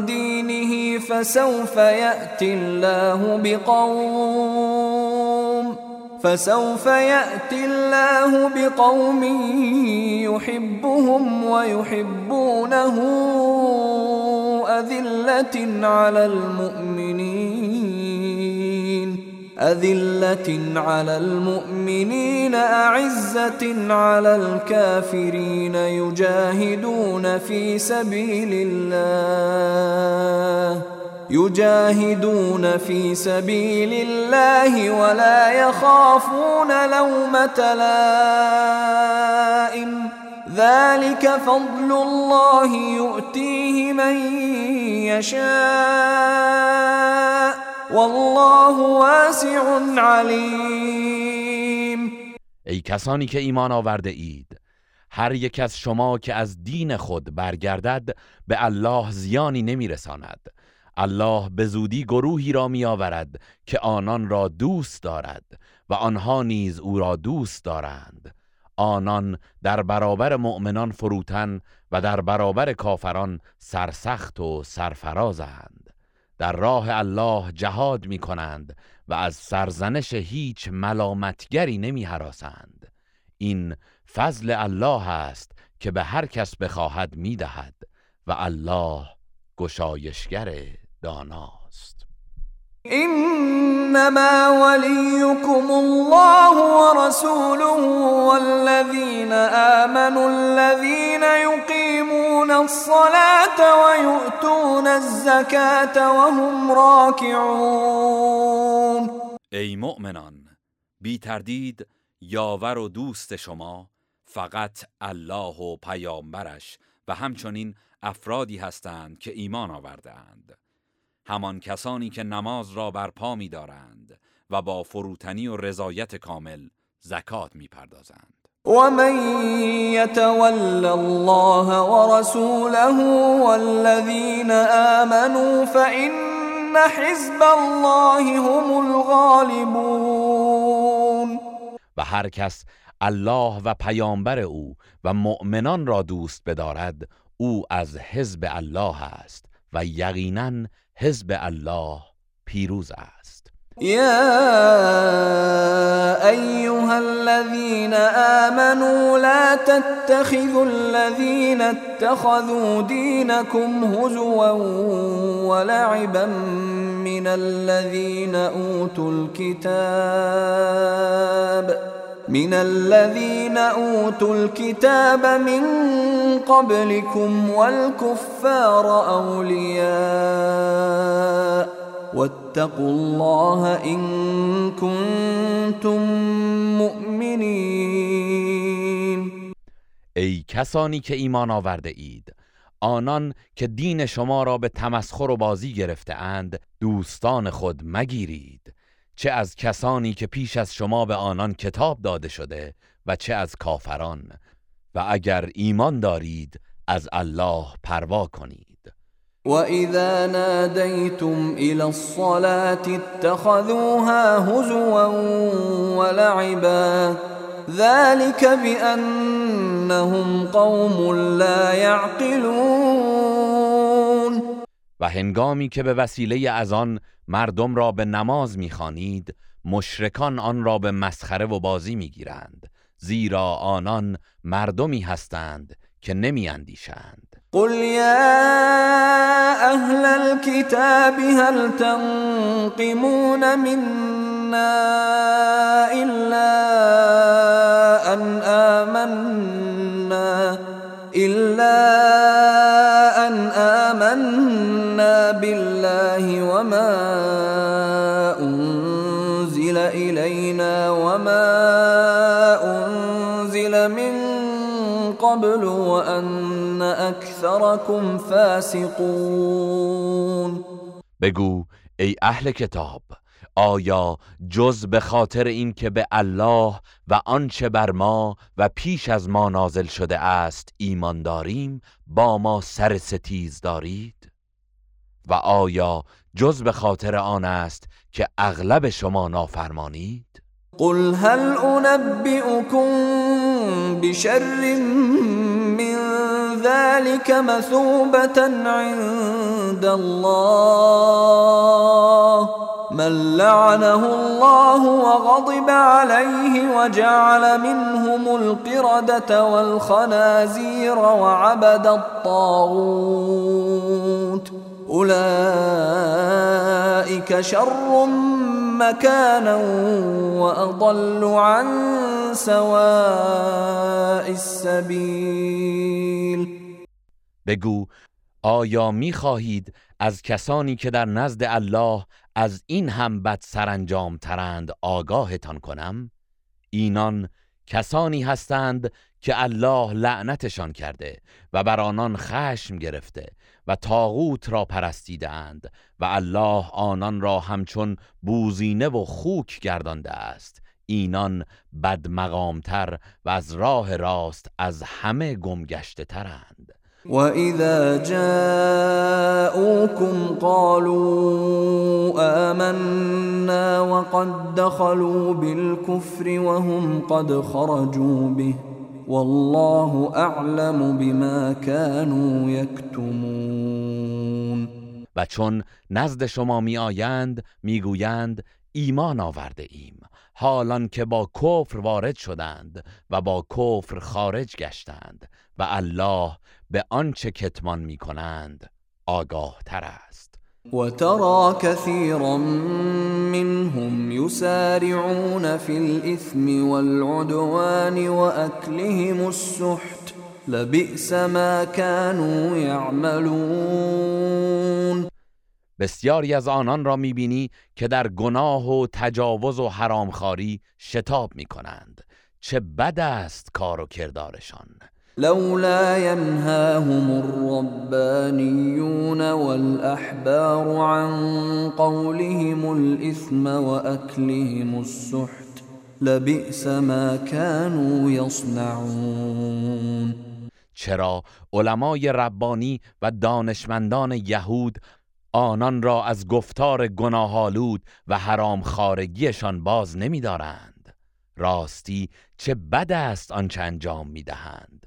دينه فسوف يأتي الله بقوم فسوف يأتي الله بقوم يحبهم ويحبونه أذلة على المؤمنين أذلة على المؤمنين أعزة على الكافرين يجاهدون في سبيل الله. يجاهدون في سبيل الله ولا يخافون لومة لائم. ذلك فضل الله يؤتيه من يشاء. والله واسع علیم ای کسانی که ایمان آورده اید هر یک از شما که از دین خود برگردد به الله زیانی نمیرساند. الله به زودی گروهی را می آورد که آنان را دوست دارد و آنها نیز او را دوست دارند. آنان در برابر مؤمنان فروتن و در برابر کافران سرسخت و سرفرازند. در راه الله جهاد می کنند و از سرزنش هیچ ملامتگری نمی حراسند. این فضل الله است که به هر کس بخواهد می دهد و الله گشایشگر داناست انما وليكم الله ورسوله والذين آمنوا الذين يقيمون الصلاة ويؤتون الزكاة وهم راكعون. ای مؤمنان بی تردید یاور و دوست شما فقط الله و پیامبرش و همچنین افرادی هستند که ایمان آوردهاند. همان کسانی که نماز را برپا می دارند و با فروتنی و رضایت کامل زکات می پردازند ومن يتول الله ورسوله والذين آمنوا فإن حزب الله هم الغالبون. و هر کس الله و پیامبر او و مؤمنان را دوست بدارد او از حزب الله است و یقینا حزب الله پیروز است. يا أيها الذين آمنوا لا تتخذوا الذين اتخذوا دينكم هزوا ولعبا من الذين أوتوا الكتاب. من الذين اوتوا الكتاب من قبلكم والكفار اولياء واتقوا الله ان كنتم مؤمنين. ای کسانی که ایمان آورده اید آنان که دین شما را به تمسخر و بازی گرفته اند دوستان خود مگیرید. چه از کسانی که پیش از شما به آنان کتاب داده شده و چه از کافران. و اگر ایمان دارید از الله پروا کنید. و اذا نادیتم الى الصلاة اتخذوها هزوا ولعبا ذلك بأنهم قوم لا يعقلون و هنگامی که به وسیله از آن مردم را به نماز می‌خوانید مشرکان آن را به مسخره و بازی می‌گیرند زیرا آنان مردمی هستند که نمیاندیشند. قل یا اهل الكتاب هل تنقمون منا الا ان آمنا؟ إلا أن آمنا بالله وما إلينا وما أنزل من قبل وأن أكثركم فاسقون. بگو ای أهل کتاب آیا جز به خاطر اینکه به الله و آنچه بر ما و پیش از ما نازل شده است ایمان داریم با ما سر ستیز دارید؟ و آیا جز به خاطر آن است که اغلب شما نافرمانید؟ قل هل انبئكم بشر من ذلك مثوبة عند الله من لعنه الله وغضب عليه وجعل منهم القردة والخنازير وعبد الطاغوت. أولئك شر مكانا وأضل عن سواء السبيل. بگو آیا می خواهید از کسانی که در نزد الله از این هم بد سرانجام ترند آگاهتان کنم اینان کسانی هستند که الله لعنتشان کرده و بر آنان خشم گرفته و تاغوت را پرستیدند و الله آنان را همچون بوزینه و خوک گردانده است. اینان بد مقامتر و از راه راست از همه گمگشته ترند. وإذا جاءوكم قالوا آمنا وقد دخلوا بالكفر وهم قد خرجوا به والله اعلم بما كانوا يكتمون و چون نزد شما می آیند می گویند ایمان آورده ایم. حالان که با کفر وارد شدند و با کفر خارج گشتند و الله به آنچه کتمان می کنند آگاه تر است وترى كثيرا منهم يسارعون في الإثم والعدوان وأكلهم السحت لبئس ما كانوا يعملون بسیاری از آنان را می‌بینی که در گناه و تجاوز و حرامخواری شتاب می‌کنند. چه بد است کار و کردارشان. لولا ينهاهم الربانيون والأحبار عن قولهم الإثم وأكلهم السحت لبئس ما كانوا يصنعون. چرا علمای ربانی و دانشمندان یهود آنان را از گفتار گناهالود و حرام خارگیشان باز نمیدارند؟ راستی چه بد است آنچه انجام می‌دهند؟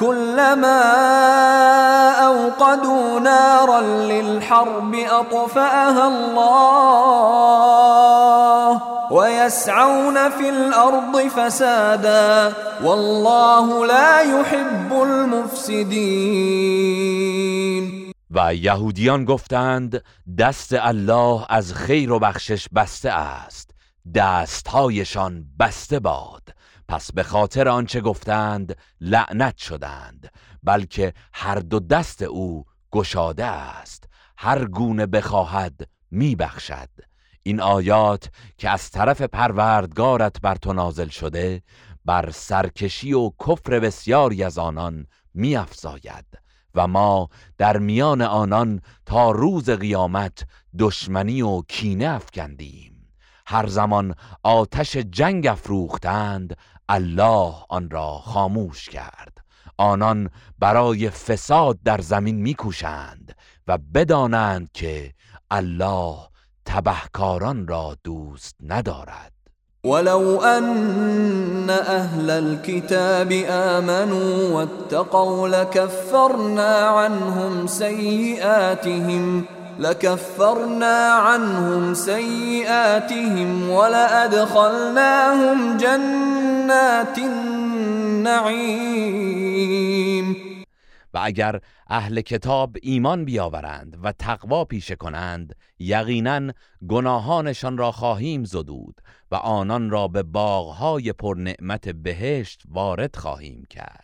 كلما أوقدوا نارا للحرب أطفأها الله ويسعون في الأرض فسادا والله لا يحب المفسدين. و یهودیان گفتند دست الله از خیر و بخشش بسته است دستهایشان بسته باد. پس به خاطر آنچه گفتند لعنت شدند بلکه هر دو دست او گشاده است هر گونه بخواهد میبخشد. این آیات که از طرف پروردگارت بر تو نازل شده بر سرکشی و کفر بسیاری از آنان میافزاید و ما در میان آنان تا روز قیامت دشمنی و کینه افکندیم. هر زمان آتش جنگ افروختند الله آن را خاموش کرد. آنان برای فساد در زمین میکوشند و بدانند که الله تبهکاران را دوست ندارد. ولو أن أهل الكتاب آمنوا واتقوا لكفرنا عنهم سيئاتهم لكفرنا عنهم سيئاتهم ولأدخلناهم جنات النعيم. و اگر اهل کتاب ایمان بیاورند و تقوا پیشه کنند یقینا گناهانشان را خواهیم زدود و آنان را به باغهای پرنعمت بهشت وارد خواهیم کرد.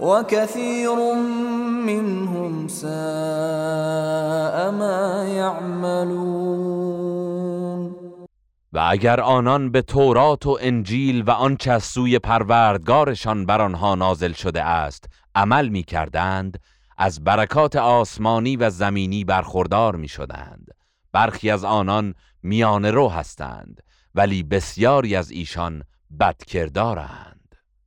وكثير منهم ساء ما يعملون. و اگر آنان به تورات و انجیل و آنچه از سوی پروردگارشان بر آنها نازل شده است عمل می کردند از برکات آسمانی و زمینی برخوردار می شدند برخی از آنان میان رو هستند ولی بسیاری از ایشان بدکردارند.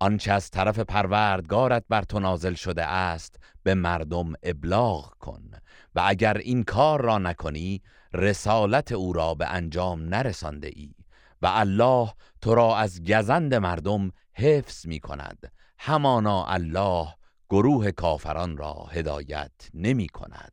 آنچه از طرف پروردگارت بر تو نازل شده است به مردم ابلاغ کن و اگر این کار را نکنی رسالت او را به انجام نرسانده ای و الله تو را از گزند مردم حفظ می کند. همانا الله گروه کافران را هدایت نمی کند.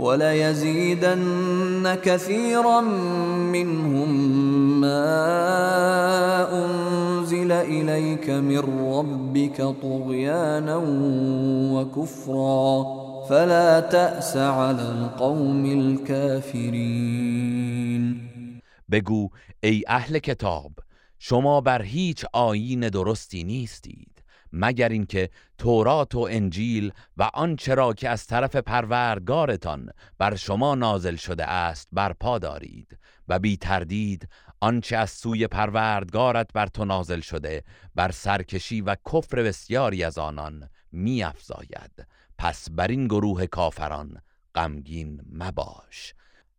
وليزيدن كثيرا منهم ما أنزل إليك من ربك طغيانا وكفرا فلا تأس على القوم الكافرين. بگو ای أهل کتاب شما بر هیچ آیین درستی نیستید. مگر اینکه تورات و انجیل و آنچه را که از طرف پروردگارتان بر شما نازل شده است برپا دارید و بی تردید آنچه از سوی پروردگارت بر تو نازل شده بر سرکشی و کفر بسیاری از آنان می افزاید پس بر این گروه کافران غمگین مباش.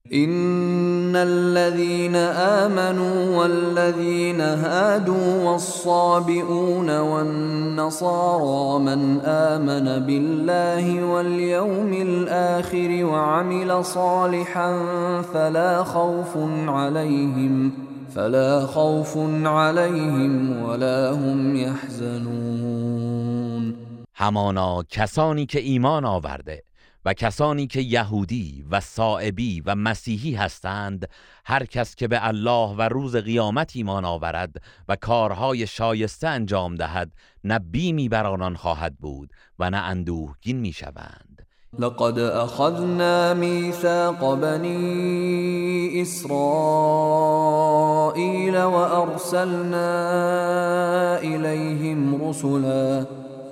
إن الذين آمنوا والذين هادوا والصابئون والنصارى من آمن بالله واليوم الآخر وعمل صالحا فلا خوف عليهم فلا خوف عليهم ولا هم يحزنون. همانا کسانی که ایمان آورده و کسانی که یهودی و صائبی و مسیحی هستند هر کس که به الله و روز قیامت ایمان آورد و کارهای شایسته انجام دهد نه بیمی بر آنان خواهد بود و نه اندوهگین می‌شوند لقد أخذنا ميثاق بني إسرائيل وأرسلنا إليهم رسلا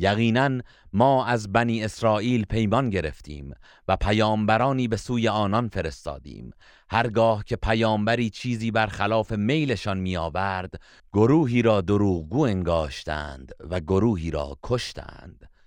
یقینا ما از بنی اسرائیل پیمان گرفتیم و پیامبرانی به سوی آنان فرستادیم. هرگاه که پیامبری چیزی برخلاف میلشان میآورد گروهی را دروغگو انگاشتند و گروهی را کشتند.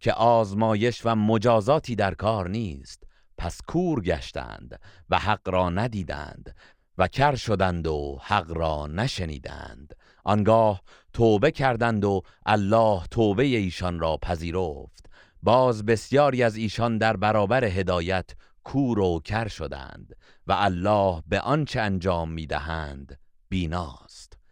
که آزمایش و مجازاتی در کار نیست. پس کور گشتند و حق را ندیدند و کر شدند و حق را نشنیدند. آنگاه توبه کردند و الله توبه ایشان را پذیرفت. باز بسیاری از ایشان در برابر هدایت کور و کر شدند و الله به آنچه انجام می‌دهند بیناست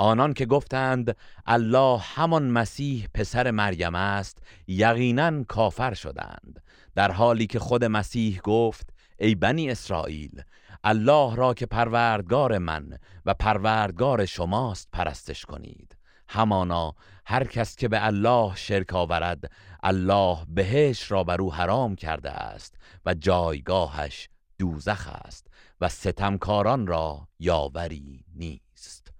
آنان که گفتند الله همان مسیح پسر مریم است یقینا کافر شدند در حالی که خود مسیح گفت ای بنی اسرائیل الله را که پروردگار من و پروردگار شماست پرستش کنید. همانا هر کس که به الله شرک آورد الله بهش را بر او حرام کرده است و جایگاهش دوزخ است و ستمکاران را یاوری نیست.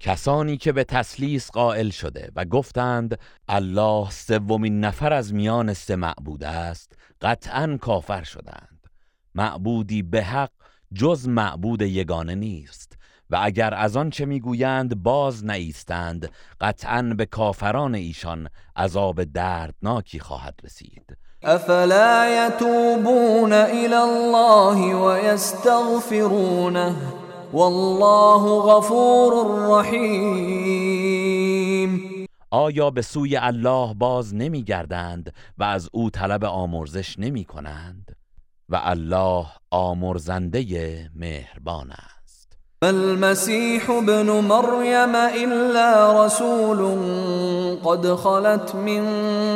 کسانی که به تسلیس قائل شده و گفتند الله سومین نفر از میان سه معبود است قطعا کافر شدند. معبودی به حق جز معبود یگانه نیست و اگر از آن چه می‌گویند باز نایستند قطعا به کافران ایشان عذاب دردناکی خواهد رسید. افلا يتوبون الى الله ويستغفرونه والله غفور رحیم. آیا به سوی الله باز نمیگردند و از او طلب آمرزش نمی کنند و الله آمرزنده مهربان است. المسيح ابن مريم إلا رسول قد خلت من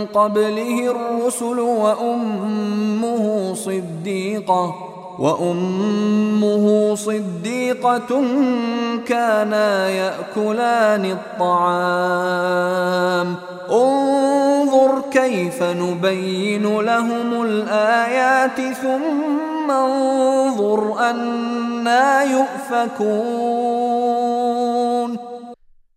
قبله الرسل وأمه صديقة وأمه صديقة كانا يأكلان الطعام. انظر كيف نبين لهم الآيات ثم انظر أنا يؤفكون.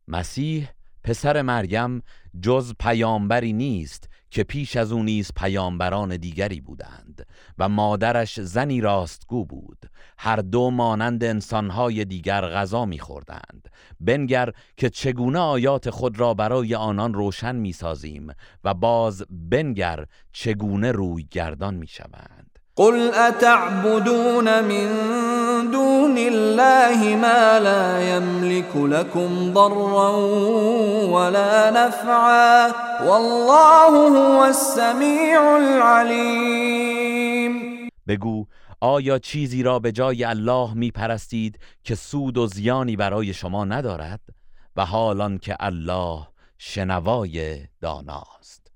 مسیح پسر مریم جز پیامبری نیست. که پیش از او نیز پیامبران دیگری بودند و مادرش زنی راستگو بود. هر دو مانند انسانهای دیگر غذا میخوردند. بنگر که چگونه آیات خود را برای آنان روشن می‌سازیم و باز بنگر چگونه روی گردان می‌شوند. قل اتعبدون من دون الله ما لا يملك لكم ضرا ولا نفعا والله هو السميع العليم. بگو آیا چیزی را به جای الله می پرستید که سود و زیانی برای شما ندارد؟ و حالان که الله شنوای داناست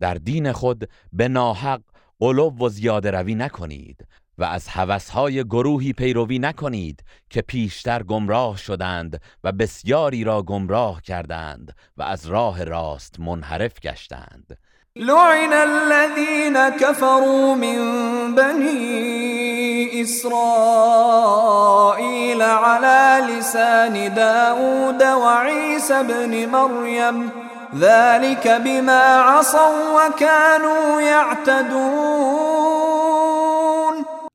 در دین خود به ناحق قلوب و زیاده روی نکنید و از هوسهای گروهی پیروی نکنید که پیشتر گمراه شدند و بسیاری را گمراه کردند و از راه راست منحرف گشتند. لعن الذين كفروا من بني إسرائيل على لسان داود وعيسى بن مريم ذلك بما عصوا وكانوا يعتدون.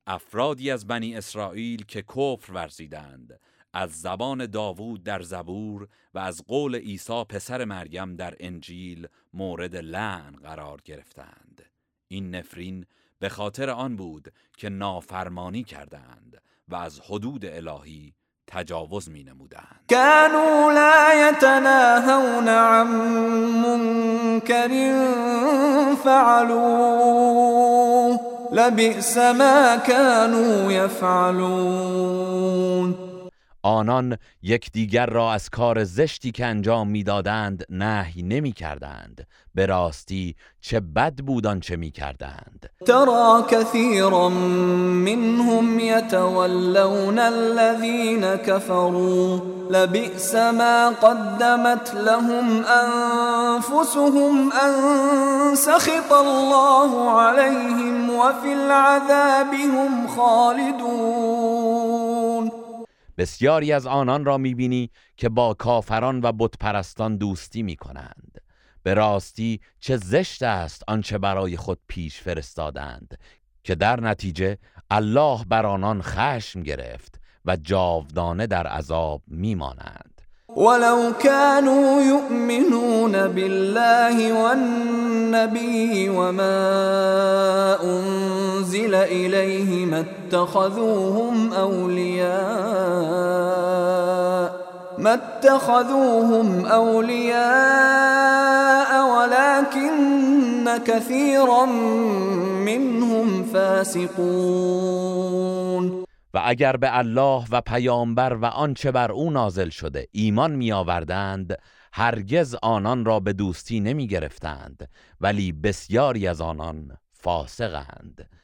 افرادی از بنی اسرائیل که کفر ورزیدند از زبان داوود در زبور و از قول عیسی پسر مریم در انجیل مورد لعن قرار گرفتند. این نفرین به خاطر آن بود که نافرمانی کردند و از حدود الهی تجاوز می نمودند كانوا لا يتناهون عن منكر فعلوه لبئس ما كانوا يفعلون. آنان یکدیگر را از کار زشتی که انجام می‌دادند نهی نمی کردند به راستی چه بد بود آنچه می کردند ترى كثيرا منهم يتولون الذين كفروا. لبئس ما قدمت لهم انفسهم ان سخط الله عليهم وفي العذاب هم خالدون. بسیاری از آنان را می‌بینی که با کافران و بتپرستان دوستی می‌کنند. به راستی چه زشت است آنچه برای خود پیش فرستادند که در نتیجه الله بر آنان خشم گرفت و جاودانه در عذاب میمانند. ولو كانوا يؤمنون بالله والنبي وما أنزل إليه ما اتخذوهم أولياء ما اتخذوهم أولياء ولكن كثيرا منهم فاسقون. و اگر به الله و پیامبر و آنچه بر او نازل شده ایمان می آوردند هرگز آنان را به دوستی نمی گرفتند ولی بسیاری از آنان فاسقند.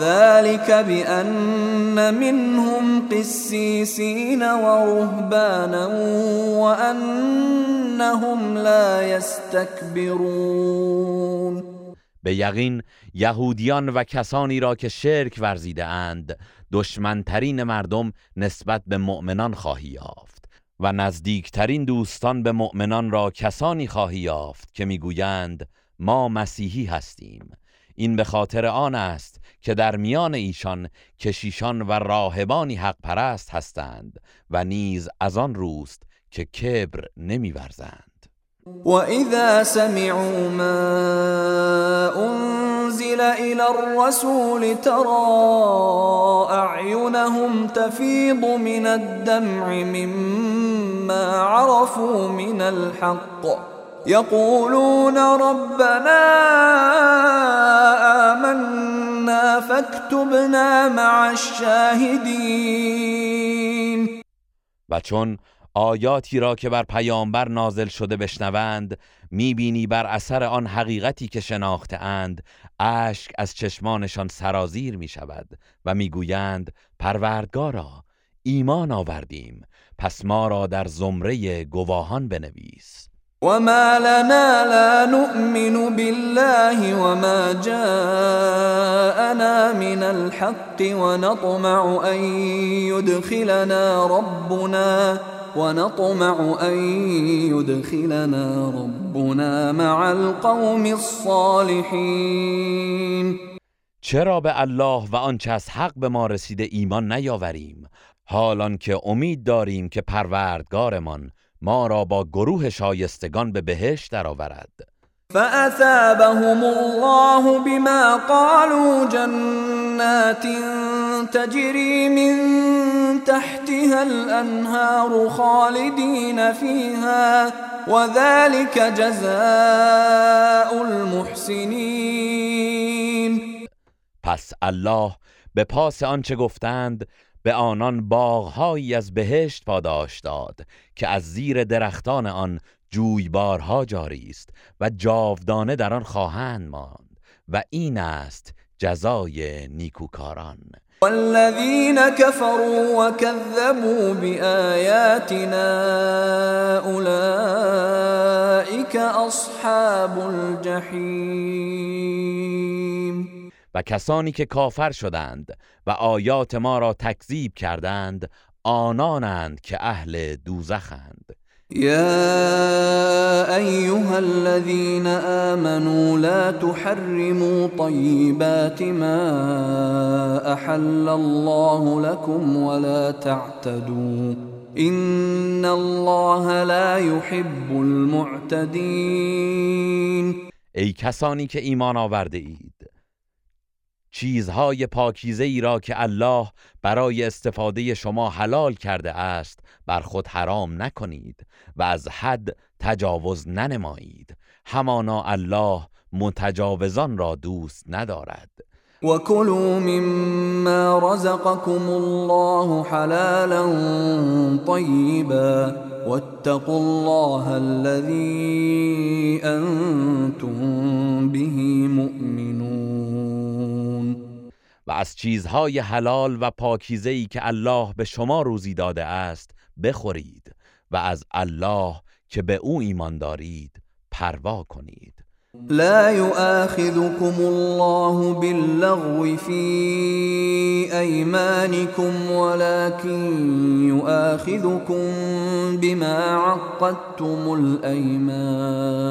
ذلك بأن منهم قسيسين ورهبانا وأنهم لا يستكبرون. به یقین یهودیان و کسانی را که شرک ورزیده اند دشمنترین مردم نسبت به مؤمنان خواهی یافت و نزدیکترین دوستان به مؤمنان را کسانی خواهی یافت که می‌گویند ما مسیحی هستیم. این به خاطر آن است که در میان ایشان کشیشان و راهبانی حق پرست هستند و نیز از آن روست که کبر نمیورزند. وإذا سمعوا ما أنزل إلى الرسول ترى أعينهم تفيض من الدمع مما عرفوا من الحق. يقولون ربنا آمنا فاكتبنا مع الشاهدين. و چون آیاتی را که بر پیامبر نازل شده بشنوند می‌بینی بر اثر آن حقیقتی که شناخته اند اشک از چشمانشان سرازیر می شود و می‌گویند پروردگارا ایمان آوردیم پس ما را در زمره گواهان بنویس. وما لنا لا نؤمن بالله وما جاءنا من الحق ونطمع أن يدخلنا ربنا ونطمع أن يدخلنا ربنا مع القوم الصالحين. چرا به الله و آنچه از حق به ما رسیده ایمان نیاوریم؟ حالان که امید داریم که پروردگارمان ما را با گروه شایستگان به بهشت درآورد. فأثابهم الله بما قالوا جنات تجري من تحتها الأنهار خالدين فيها وذلك جزاء المحسنين پس الله به پاس آنچه گفتند به آنان باغهایی از بهشت پاداش داد که از زیر درختان آن جویبارها جاری است و جاودانه در آن خواهند ماند و این است جزای نیکوکاران. والذين كفروا وكذبوا بآياتنا أولئك أصحاب الجحيم و کسانی که کافر شدند و آیات ما را تکذیب کردند آنانند که اهل دوزخند. يا ايها الذين امنوا لا تحرموا طيبات ما احل الله لكم ولا تعتدوا. ان الله لا يحب المعتدين ای کسانی که ایمان آورده اید چیزهای پاکیزه ای را که الله برای استفاده شما حلال کرده است بر خود حرام نکنید و از حد تجاوز ننمایید. همانا الله متجاوزان را دوست ندارد. وكلوا مما رزقكم الله حلالا طيبا واتقوا الله الذي انتم به مؤمنون. و از چیزهای حلال و پاکیزه ای که الله به شما روزی داده است بخورید و از الله که به او ایمان دارید پروا کنید. لا يؤاخذكم الله باللغو في ايمانكم ولكن يؤاخذكم بما عقدتم الايمان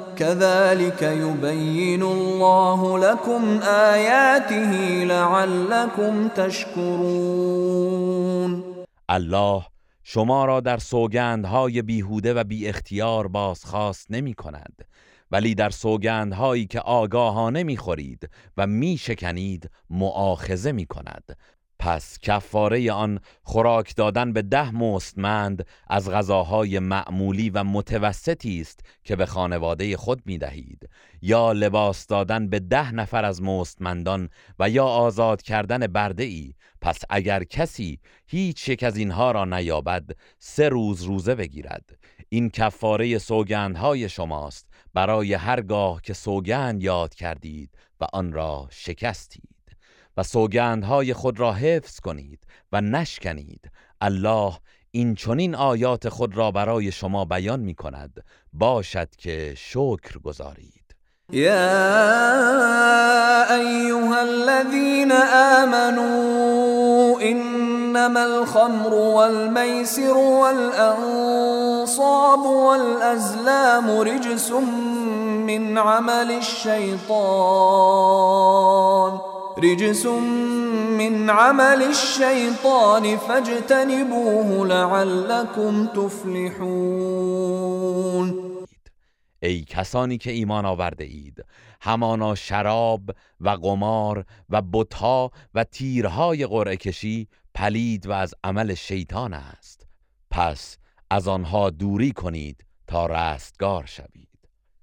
كذلك يبين الله لكم آياته لعلكم تشكرون. الله شما را در سوگندهای بیهوده و بی اختیار بازخواست نمی کند ولی در سوگندهایی که آگاهانه می خورید و می شکنید معاخزه می کند پس کفاره آن خوراک دادن به ده مستمند از غذاهای معمولی و متوسطی است که به خانواده خود می دهید یا لباس دادن به ده نفر از مستمندان و یا آزاد کردن برده ای پس اگر کسی هیچ یک از اینها را نیابد سه روز روزه بگیرد. این کفاره سوگندهای شماست. برای هرگاه که سوگند یاد کردید و آن را شکستید. و سوگندهای خود را حفظ کنید و نشکنید. الله این چنین آیات خود را برای شما بیان می کند باشد که شکر گذارید يا ايها الذين امنوا انما الخمر والميسر والانصاب والازلام رجس من عمل الشيطان رجس من عمل الشيطان فاجتنبوه لعلكم تفلحون. ای کسانی که ایمان آورده اید همانا شراب و قمار و بتها و تیرهای قرعه کشی پلید و از عمل شیطان است. پس از آنها دوری کنید تا رستگار شوید.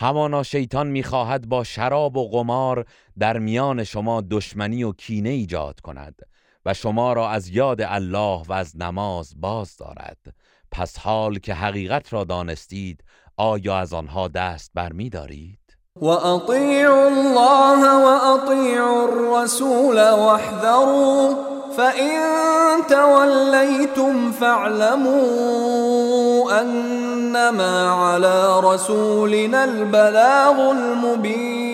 همانا شیطان می‌خواهد با شراب و قمار در میان شما دشمنی و کینه ایجاد کند و شما را از یاد الله و از نماز باز دارد. پس حال که حقیقت را دانستید آیا از آنها دست برمیدارید وأطيعوا الله وأطيعوا الرسول واحذروا فإن توليتم فاعلموا أنما على رسولنا البلاغ المبين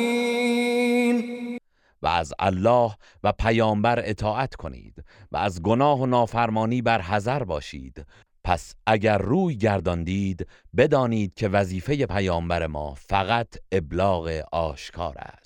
و از الله و پیامبر اطاعت کنید و از گناه و نافرمانی بر حذر باشید. پس اگر روی گرداندید بدانید که وظیفه پیامبر ما فقط ابلاغ آشکار است.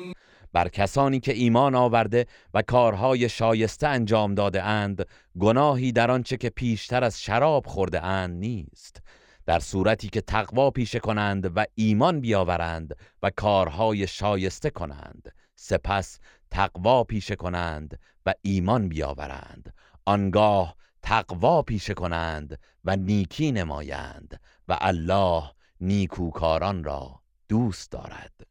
بر کسانی که ایمان آورده و کارهای شایسته انجام داده اند گناهی در آنچه که پیشتر از شراب خورده اند نیست. در صورتی که تقوا پیشه کنند و ایمان بیاورند و کارهای شایسته کنند سپس تقوا پیشه کنند و ایمان بیاورند. آنگاه تقوا پیشه کنند و نیکی نمایند و الله نیکوکاران را دوست دارد.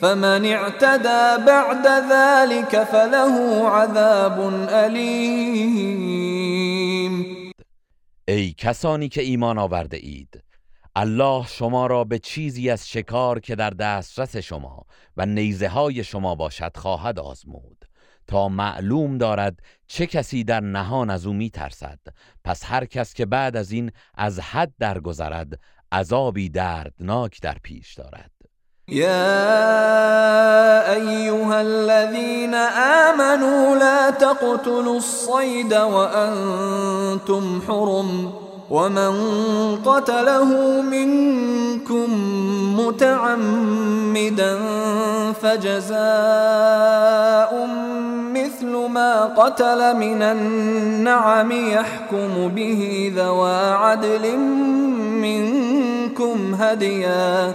فمن اعتدى بعد ذلك فله عذاب أليم. ای کسانی که ایمان آورده اید الله شما را به چیزی از شکار که در دسترس شما و نیزه های شما باشد خواهد آزمود. تا معلوم دارد چه کسی در نهان از او می ترسد پس هر کس که بعد از این از حد درگذرد عذابی دردناک در پیش دارد. يا أيها الذين آمنوا لا تقتلوا الصيد وأنتم حرم ومن قتله منكم متعمدا فجزاء مثل ما قتل من النعم يحكم به ذوى عدل منكم هديا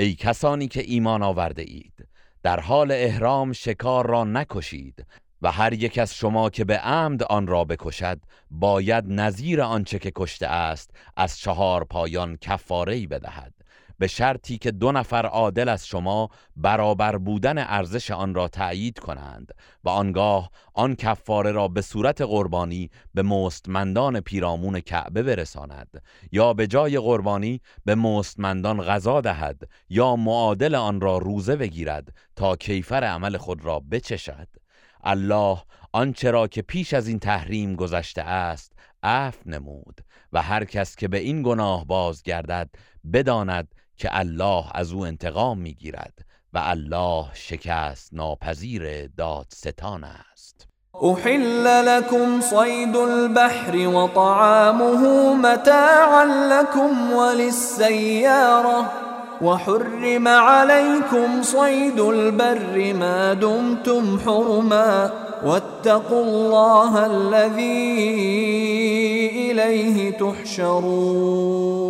ای کسانی که ایمان آورده اید در حال احرام شکار را نکشید و هر یک از شما که به عمد آن را بکشد باید نظیر آنچه که کشته است از چهار پایان کفاره بدهد. به شرطی که دو نفر عادل از شما برابر بودن ارزش آن را تأیید کنند و آنگاه آن کفاره را به صورت قربانی به مستمندان پیرامون کعبه برساند یا به جای قربانی به مستمندان غذا دهد یا معادل آن را روزه بگیرد تا کیفر عمل خود را بچشد. الله آنچه را که پیش از این تحریم گذشته است عفو نمود و هر کس که به این گناه بازگردد بداند که الله از او انتقام می‌گیرد و الله شکست ناپذیر دادستان است. أحل لكم صيد البحر وطعامه متاعا لكم وللسيارة وحرم عليكم صيد البر ما دمتم حرما واتقوا الله الذي إليه تحشرون.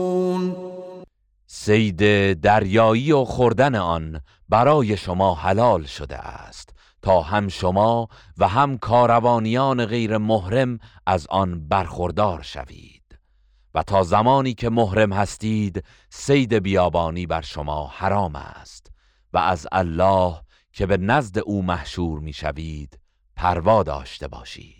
سید دریایی و خوردن آن برای شما حلال شده است تا هم شما و هم کاروانیان غیر محرم از آن برخوردار شوید. و تا زمانی که محرم هستید سید بیابانی بر شما حرام است. و از الله که به نزد او محشور می‌شوید پروا داشته باشید.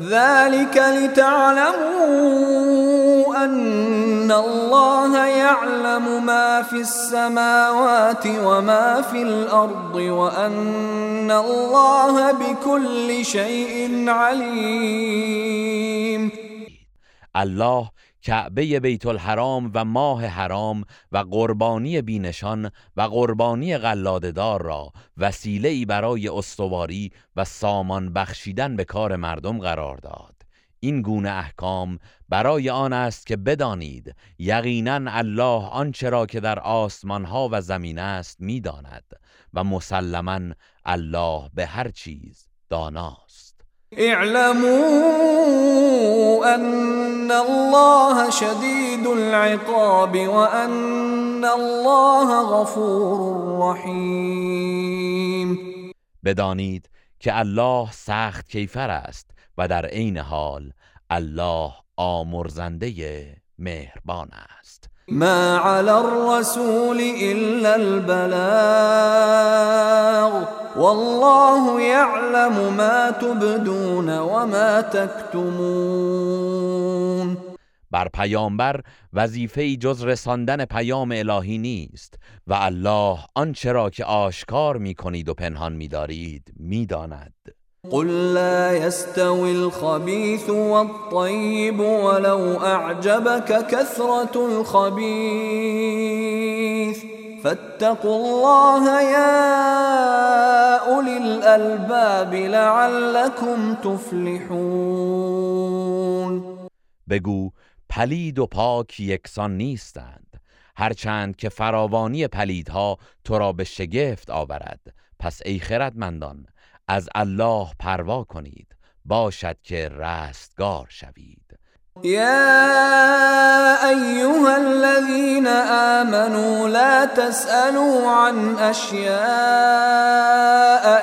ذلك لتعلموا أن الله يعلم ما في السماوات وما في الأرض وأن الله بكل شيء عليم. الله کعبه بیت الحرام و ماه حرام و قربانی بینشان و قربانی قلاددار را وسیله ای برای استواری و سامان بخشیدن به کار مردم قرار داد. این گونه احکام برای آن است که بدانید یقینا الله آنچه را که در آسمان ها و زمین است می‌داند و مسلما الله به هر چیز داناست اعلموا ان الله شدید العقاب وان الله غفور رحیم بدانید که الله سخت کیفر است و در عین حال الله آمرزنده مهربان است. ما على الرسول الا البلاغ والله يعلم ما تبدون وما تكتمون بر پیامبر وظیفه جز رساندن پیام الهی نیست و الله آنچه را که آشکار می کنید و پنهان می دارید می داند. قل لا يستوي الخبيث والطيب ولو أعجبك كثرة الخبيث فاتقوا الله يا أولي الألباب لعلكم تفلحون بگو پلید و پاک یکسان نیستند. هرچند که فراوانی پلیدها تو را به شگفت آورد. پس ای خردمندان از الله پروا کنید. باشد که رستگار شوید. يا أيها الذين آمنوا لا تسألوا عن أشياء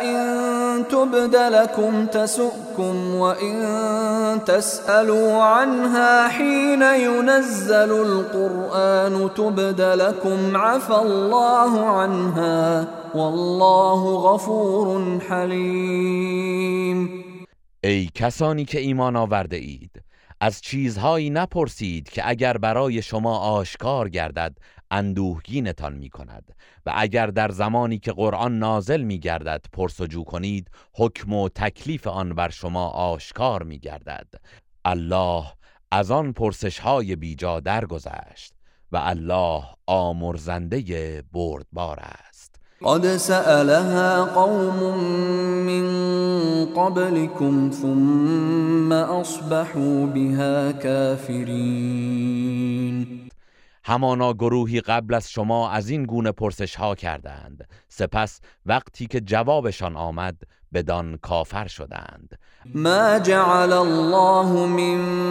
إن تبد لكم تسؤكم وإن تسألوا عنها حين ينزل القرآن تبد لكم عفى الله عنها والله غفور حليم. ای کسانی که ایمان آورده اید از چیزهایی نپرسید که اگر برای شما آشکار گردد اندوهگینتان می کند و اگر در زمانی که قرآن نازل می گردد پرسجو کنید حکم و تکلیف آن بر شما آشکار می گردد الله از آن پرسش های بیجا درگذشت و الله آمرزنده بردبار است. قد سألها قوم من قبلكم ثم أصبحوا بها كافرين. همانا گروهی قبل از شما از این گونه پرسش ها کردند. سپس وقتی که جوابشان آمد بدان کافر شدند. ما جعل الله من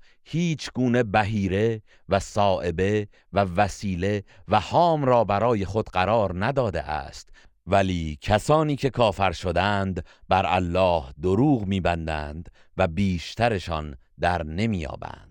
هیچ گونه بهیره و صائبه و وسیله و حام را برای خود قرار نداده است. ولی کسانی که کافر شدند بر الله دروغ میبندند و بیشترشان در نمیابند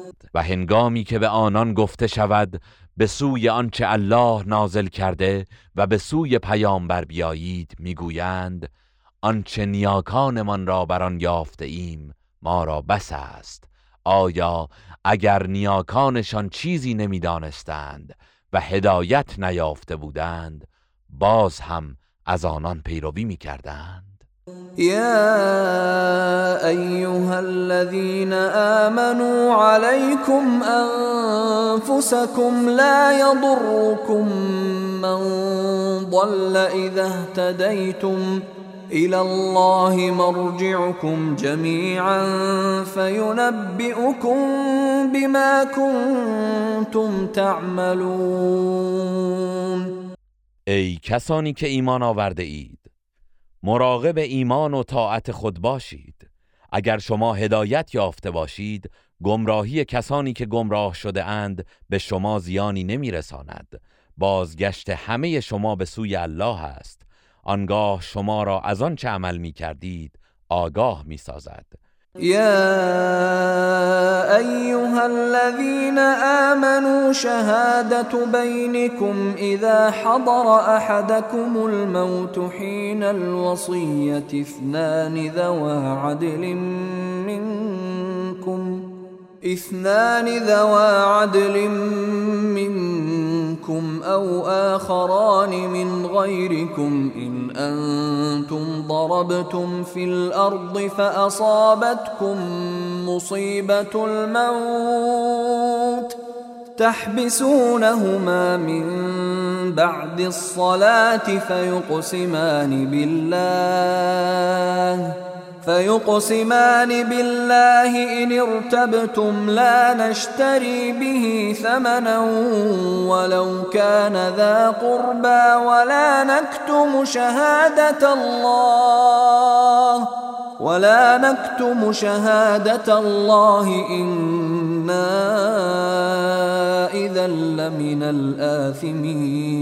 و هنگامی که به آنان گفته شود به سوی آنچه الله نازل کرده و به سوی پیامبر بیایید می‌گویند آنچه نیاکانمان را بر آن یافته ایم ما را بس است. آیا اگر نیاکانشان چیزی نمی‌دانستند و هدایت نیافته بودند باز هم از آنان پیروی می‌کردند؟ يا أيها الذين آمنوا عليكم أنفسكم لا يضركم من ضل إذا اهتديتم إلى الله مرجعكم جميعا فينبئكم بما كنتم تعملون. ای کسانی که ایمان آورده اید. مراقب ایمان و طاعت خود باشید. اگر شما هدایت یافته باشید گمراهی کسانی که گمراه شده اند به شما زیانی نمیرساند. بازگشت همه شما به سوی الله است. آنگاه شما را از آن چه عمل می کردید آگاه می سازد يا أيها الذين آمنوا شهادة بينكم إذا حضر أحدكم الموت حين الوصية اثنان ذوى عدل منكم اثنان ذوى عدل منكم أو آخران من غيركم إن أنتم ضربتم في الأرض فأصابتكم مصيبة الموت تحبسونهما من بعد الصلاة فيقسمان بالله فيقسمان بالله إن ارتبتم لا نشتري به ثمنا ولو كان ذا قربى ولا نكتم شهادة الله ولا نكتم شهادة الله إنا إذا لمن الآثمين.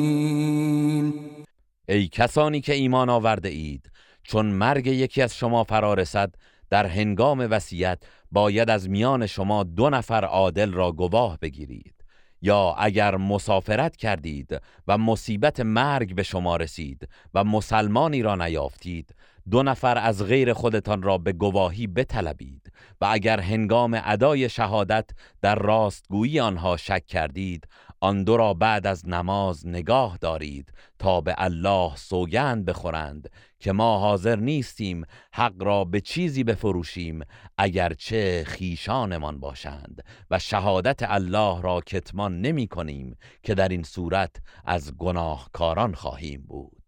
ای کسانی که ایمان آورده اید چون مرگ یکی از شما فرا رسد در هنگام وصیت باید از میان شما دو نفر عادل را گواه بگیرید. یا اگر مسافرت کردید و مصیبت مرگ به شما رسید و مسلمانی را نیافتید دو نفر از غیر خودتان را به گواهی بطلبید و اگر هنگام ادای شهادت در راستگویی آنها شک کردید آن دو را بعد از نماز نگاه دارید تا به الله سوگند بخورند که ما حاضر نیستیم حق را به چیزی بفروشیم اگرچه خیشانمان باشند و شهادت الله را کتمان نمی کنیم که در این صورت از گناهکاران خواهیم بود.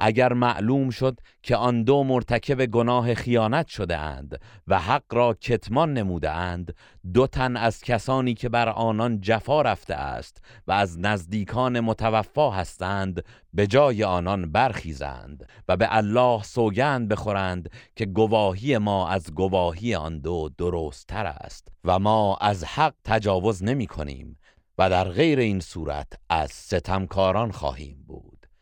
اگر معلوم شد که آن دو مرتکب گناه خیانت شده اند و حق را کتمان نموده اند دو تن از کسانی که بر آنان جفا رفته است و از نزدیکان متوفا هستند به جای آنان برخیزند و به الله سوگند بخورند که گواهی ما از گواهی آن دو درست تر است و ما از حق تجاوز نمی کنیم و در غیر این صورت از ستمکاران خواهیم بود.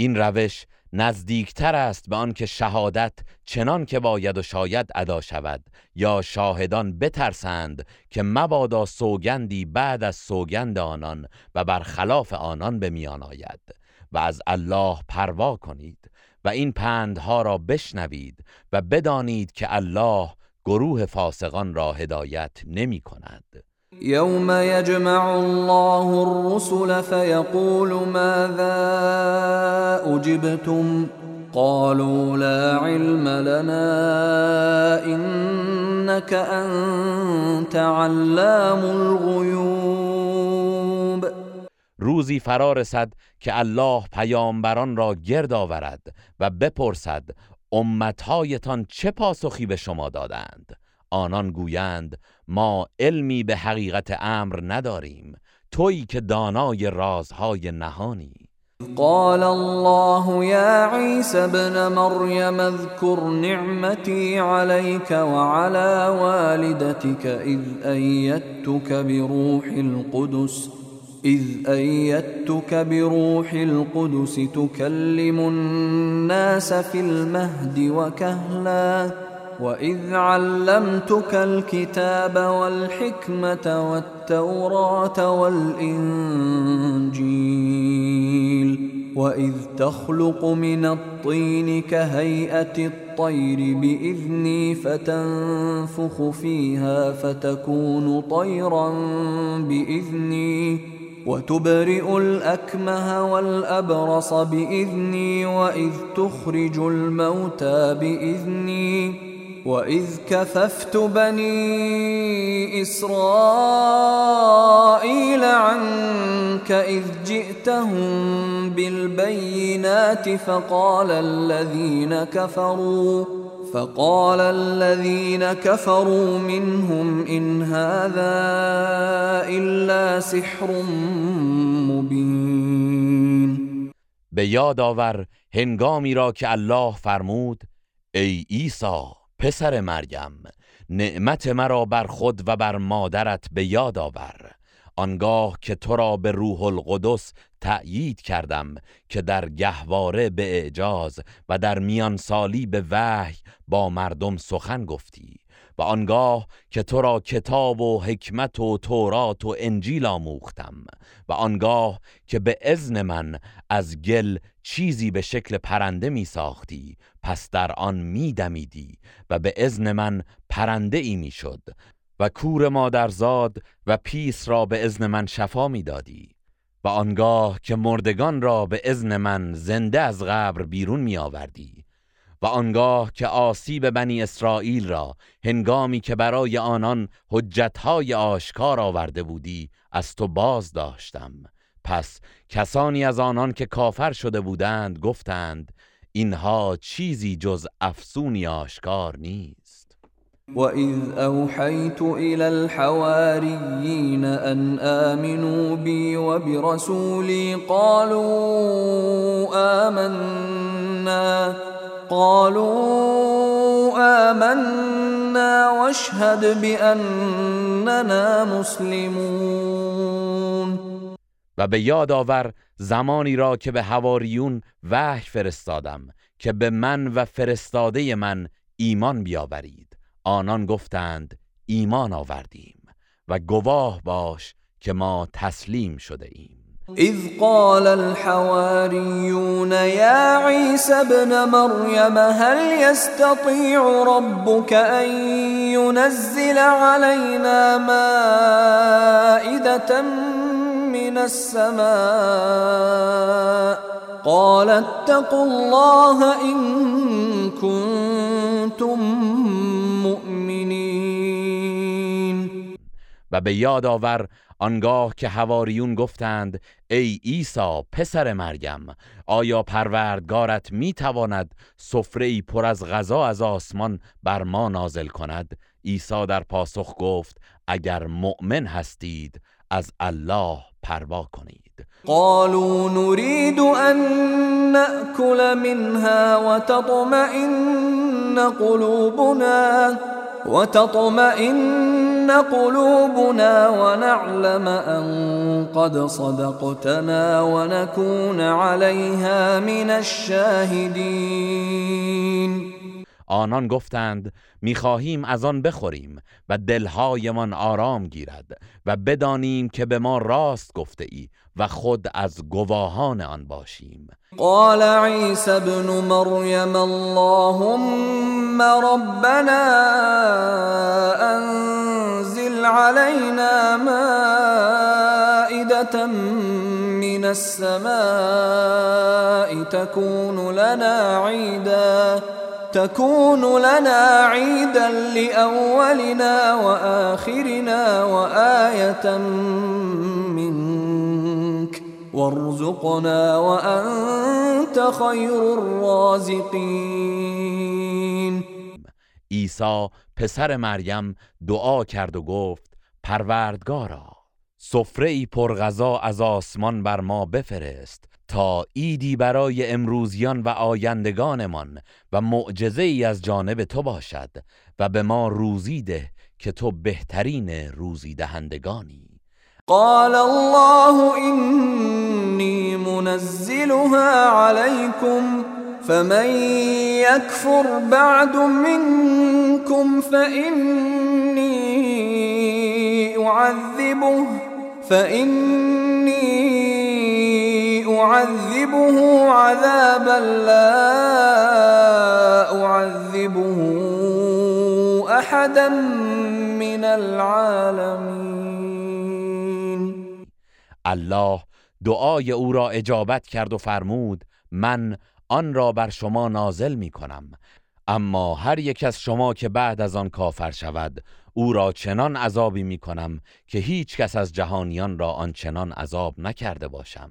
این روش نزدیکتر است به آنکه شهادت چنان که باید و شاید ادا شود یا شاهدان بترسند که مبادا سوگندی بعد از سوگند آنان و برخلاف آنان به میان آید و از الله پروا کنید و این پندها را بشنوید و بدانید که الله گروه فاسقان را هدایت نمی کند. یوم یجمع الله الرسل فیقول ماذا اجبتم قالوا لا علم لنا انك انت علام الغیوب روزی فرا رسد که الله پیامبران را گرد آورد و بپرسد امتهایتان چه پاسخی به شما دادند؟ آنان گویند ما علمی به حقیقت امر نداریم تویی که دانای رازهای نهانی. قال الله يا عيسى ابن مريم اذكر نعمتي عليك وعلى والدتك إذ أيدتك بروح القدس إذ أيدتك بروح القدس تكلم الناس في المهد وكهلا وإذ علمتك الكتاب والحكمة والتوراة والإنجيل وإذ تخلق من الطين كهيئة الطير بإذني فتنفخ فيها فتكون طيرا بإذني وتبرئ الأكمه والأبرص بإذني وإذ تخرج الموتى بإذني وإذ كففت بني إسرائيل عنك إذ جئتهم بالبينات فقال الذين كفروا فقال الذين كفروا منهم إن هذا إلا سحر مبين. به یاد آور هنگامی را که الله فرمود ای عیسی. پسر مریم نعمت مرا بر خود و بر مادرت به یاد آور. آنگاه که تو را به روح القدس تأیید کردم که در گهواره به اعجاز و در میان سالی به وحی با مردم سخن گفتی و آنگاه که تو را کتاب و حکمت و تورات و انجیل آموختم و آنگاه که به ازن من از گل چیزی به شکل پرنده می ساختی پس در آن می دمیدی و به ازن من پرنده ای می شد و کور مادرزاد و پیس را به ازن من شفا می دادی و آنگاه که مردگان را به ازن من زنده از قبر بیرون می آوردی و آنگاه که آسیب بنی اسرائیل را هنگامی که برای آنان حجتهای آشکار آورده بودی از تو باز داشتم. پس کسانی از آنان که کافر شده بودند گفتند اینها چیزی جز افسونی آشکار نیست. وَإِذْ أَوْحَيْتُ إِلَى الْحَوَارِيِّينَ أَنْ آمِنُوا بِي وَبِرَسُولِي قَالُوا آمَنَّا قالوا آمنا واشهد بأننا مسلمون. و به یاد آور زمانی را که به هواریون وحی فرستادم که به من و فرستاده من ایمان بیاورید. آنان گفتند ایمان آوردیم و گواه باش که ما تسلیم شده ایم إذ قال الحواريون يا عيسى ابن مريم هل يستطيع ربك أن ينزل علينا مائدة من السماء قال اتقوا الله إن كنتم مؤمنين. و به یاد آور آنگاه که هواریون گفتند ای عیسی پسر مریم آیا پروردگارت می‌تواند سفره پر از غذا از آسمان بر ما نازل کند؟ عیسی در پاسخ گفت اگر مؤمن هستید از الله پروا کنید. قالوا نريد أن نأكل منها وتطمئن قلوبنا وتطمئن قلوبنا ونعلم أن قد صدقتنا ونكون عليها من الشاهدين. آنان گفتند می‌خواهیم از آن بخوریم و دلهایمان آرام گیرد و بدانیم که به ما راست گفته ای و خود از گواهان آن باشیم. قال عيسى ابن مريم اللهم ربنا انزل علينا مائدة من السماء تكون لنا عيدا تكون لنا عيدا لأولنا وآخرنا وآية منك. وارزقنا وأنت خير الرازقين. عیسی پسر مریم دعا کرد و گفت پروردگارا سفره ای پرغذا از آسمان بر ما بفرست. تا ایدی برای امروزیان و آیندگانمان و معجزه ای از جانب تو باشد و به ما روزی ده که تو بهترین روزی دهندگانی قال الله إني منزلها عليكم فمن يكفر بعد منكم فإني أعذبه فإني أعذبه عذابا لا أعذبه أحدا من العالمين. الله دعای او را اجابت کرد و فرمود من آن را بر شما نازل می کنم. اما هر یک از شما که بعد از آن کافر شود او را چنان عذابی می کنم که هیچ کس از جهانیان را آنچنان عذاب نکرده باشم.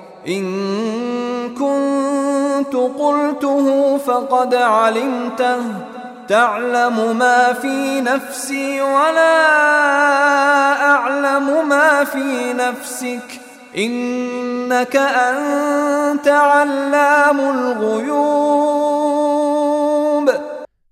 إِن كنت قلته فقد علمته تعلم ما في نفسي ولا أعلم ما في نفسك إنك أنت علام الغيوب.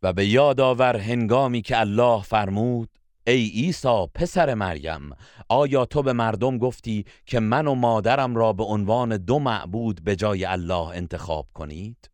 و به یاد آور هنگامی که الله فرمود ای عیسی پسر مریم آیا تو به مردم گفتی که من و مادرم را به عنوان دو معبود به جای الله انتخاب کنید؟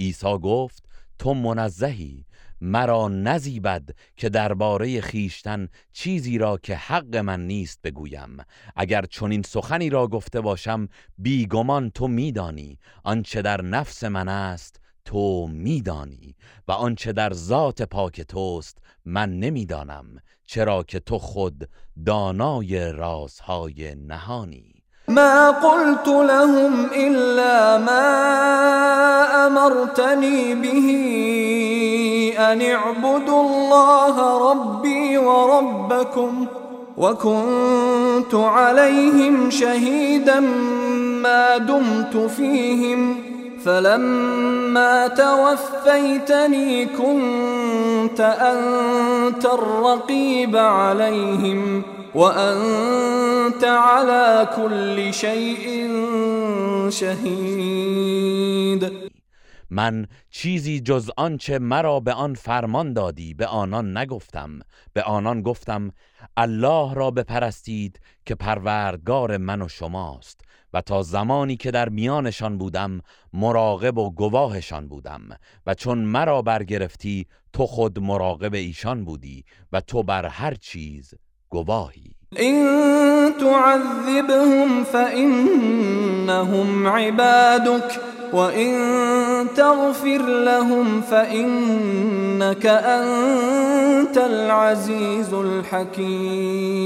عیسی گفت تو منزهی مرا نزیبد که درباره خیشتن چیزی را که حق من نیست بگویم. اگر چنین سخنی را گفته باشم بیگمان تو میدانی. آنچه در نفس من است تو میدانی. و آنچه در ذات پاک توست من نمی‌دانم. چرا که تو خود دانای رازهای نهانی؟ ما قلت لهم إلا ما أمرتني به أن اعبدوا الله ربي وربكم وكنت عليهم شهيدا ما دمت فيهم. فلما توفيتني كنت أنت الرقيب عليهم وأنت على كل شيء شهيد. من چیزی جز آنچه مرا به آن فرمان دادی به آنان نگفتم. به آنان گفتم الله را بپرستید که پروردگار من و شماست. و تا زمانی که در میانشان بودم مراقب و گواهشان بودم و چون مرا برگرفتی تو خود مراقب ایشان بودی و تو بر هر چیز گواهی. إن تعذبهم فإنهم عبادك وإن تغفر لهم فإنك أنت العزيز الحكيم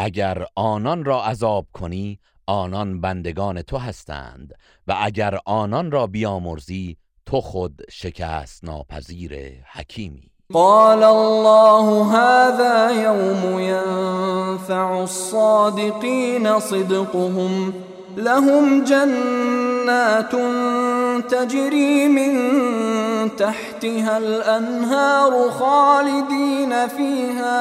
اگر آنان را عذاب کنی آنان بندگان تو هستند و اگر آنان را بیامرزی تو خود شکست ناپذیر حکیمی. قال الله هذا يوم ينفع الصادقين صدقهم لهم جنات تجري من تحتها الأنهار خالدين فيها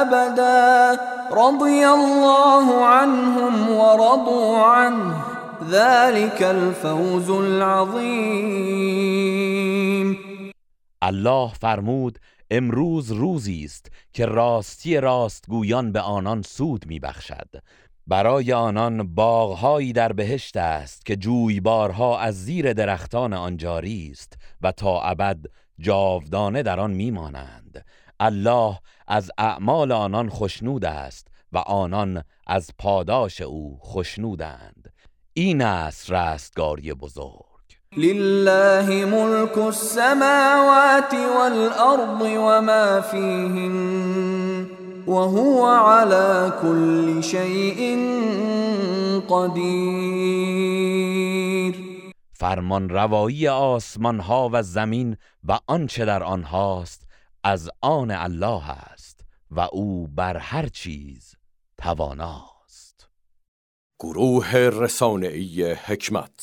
أبدا. رضي الله عنهم ورضوا عنه. ذلك الفوز العظيم. الله فرمود امروز روزی است که راستی راستگویان به آنان سود میبخشد. برای آنان باغهایی در بهشت است که جویبارها از زیر درختان آن جاری است و تا ابد جاودانه در آن میمانند. الله از اعمال آنان خشنود است و آنان از پاداش او خشنودند. این است رستگاری بزرگ. لله ملك السماوات والأرض وما فيهن وهو على كل شيء قدیر فرمان روایی آسمان ها و زمین و آنچه در آنهاست از آن الله است و او بر هر چیز تواناست. گروه رسانه‌ای حکمت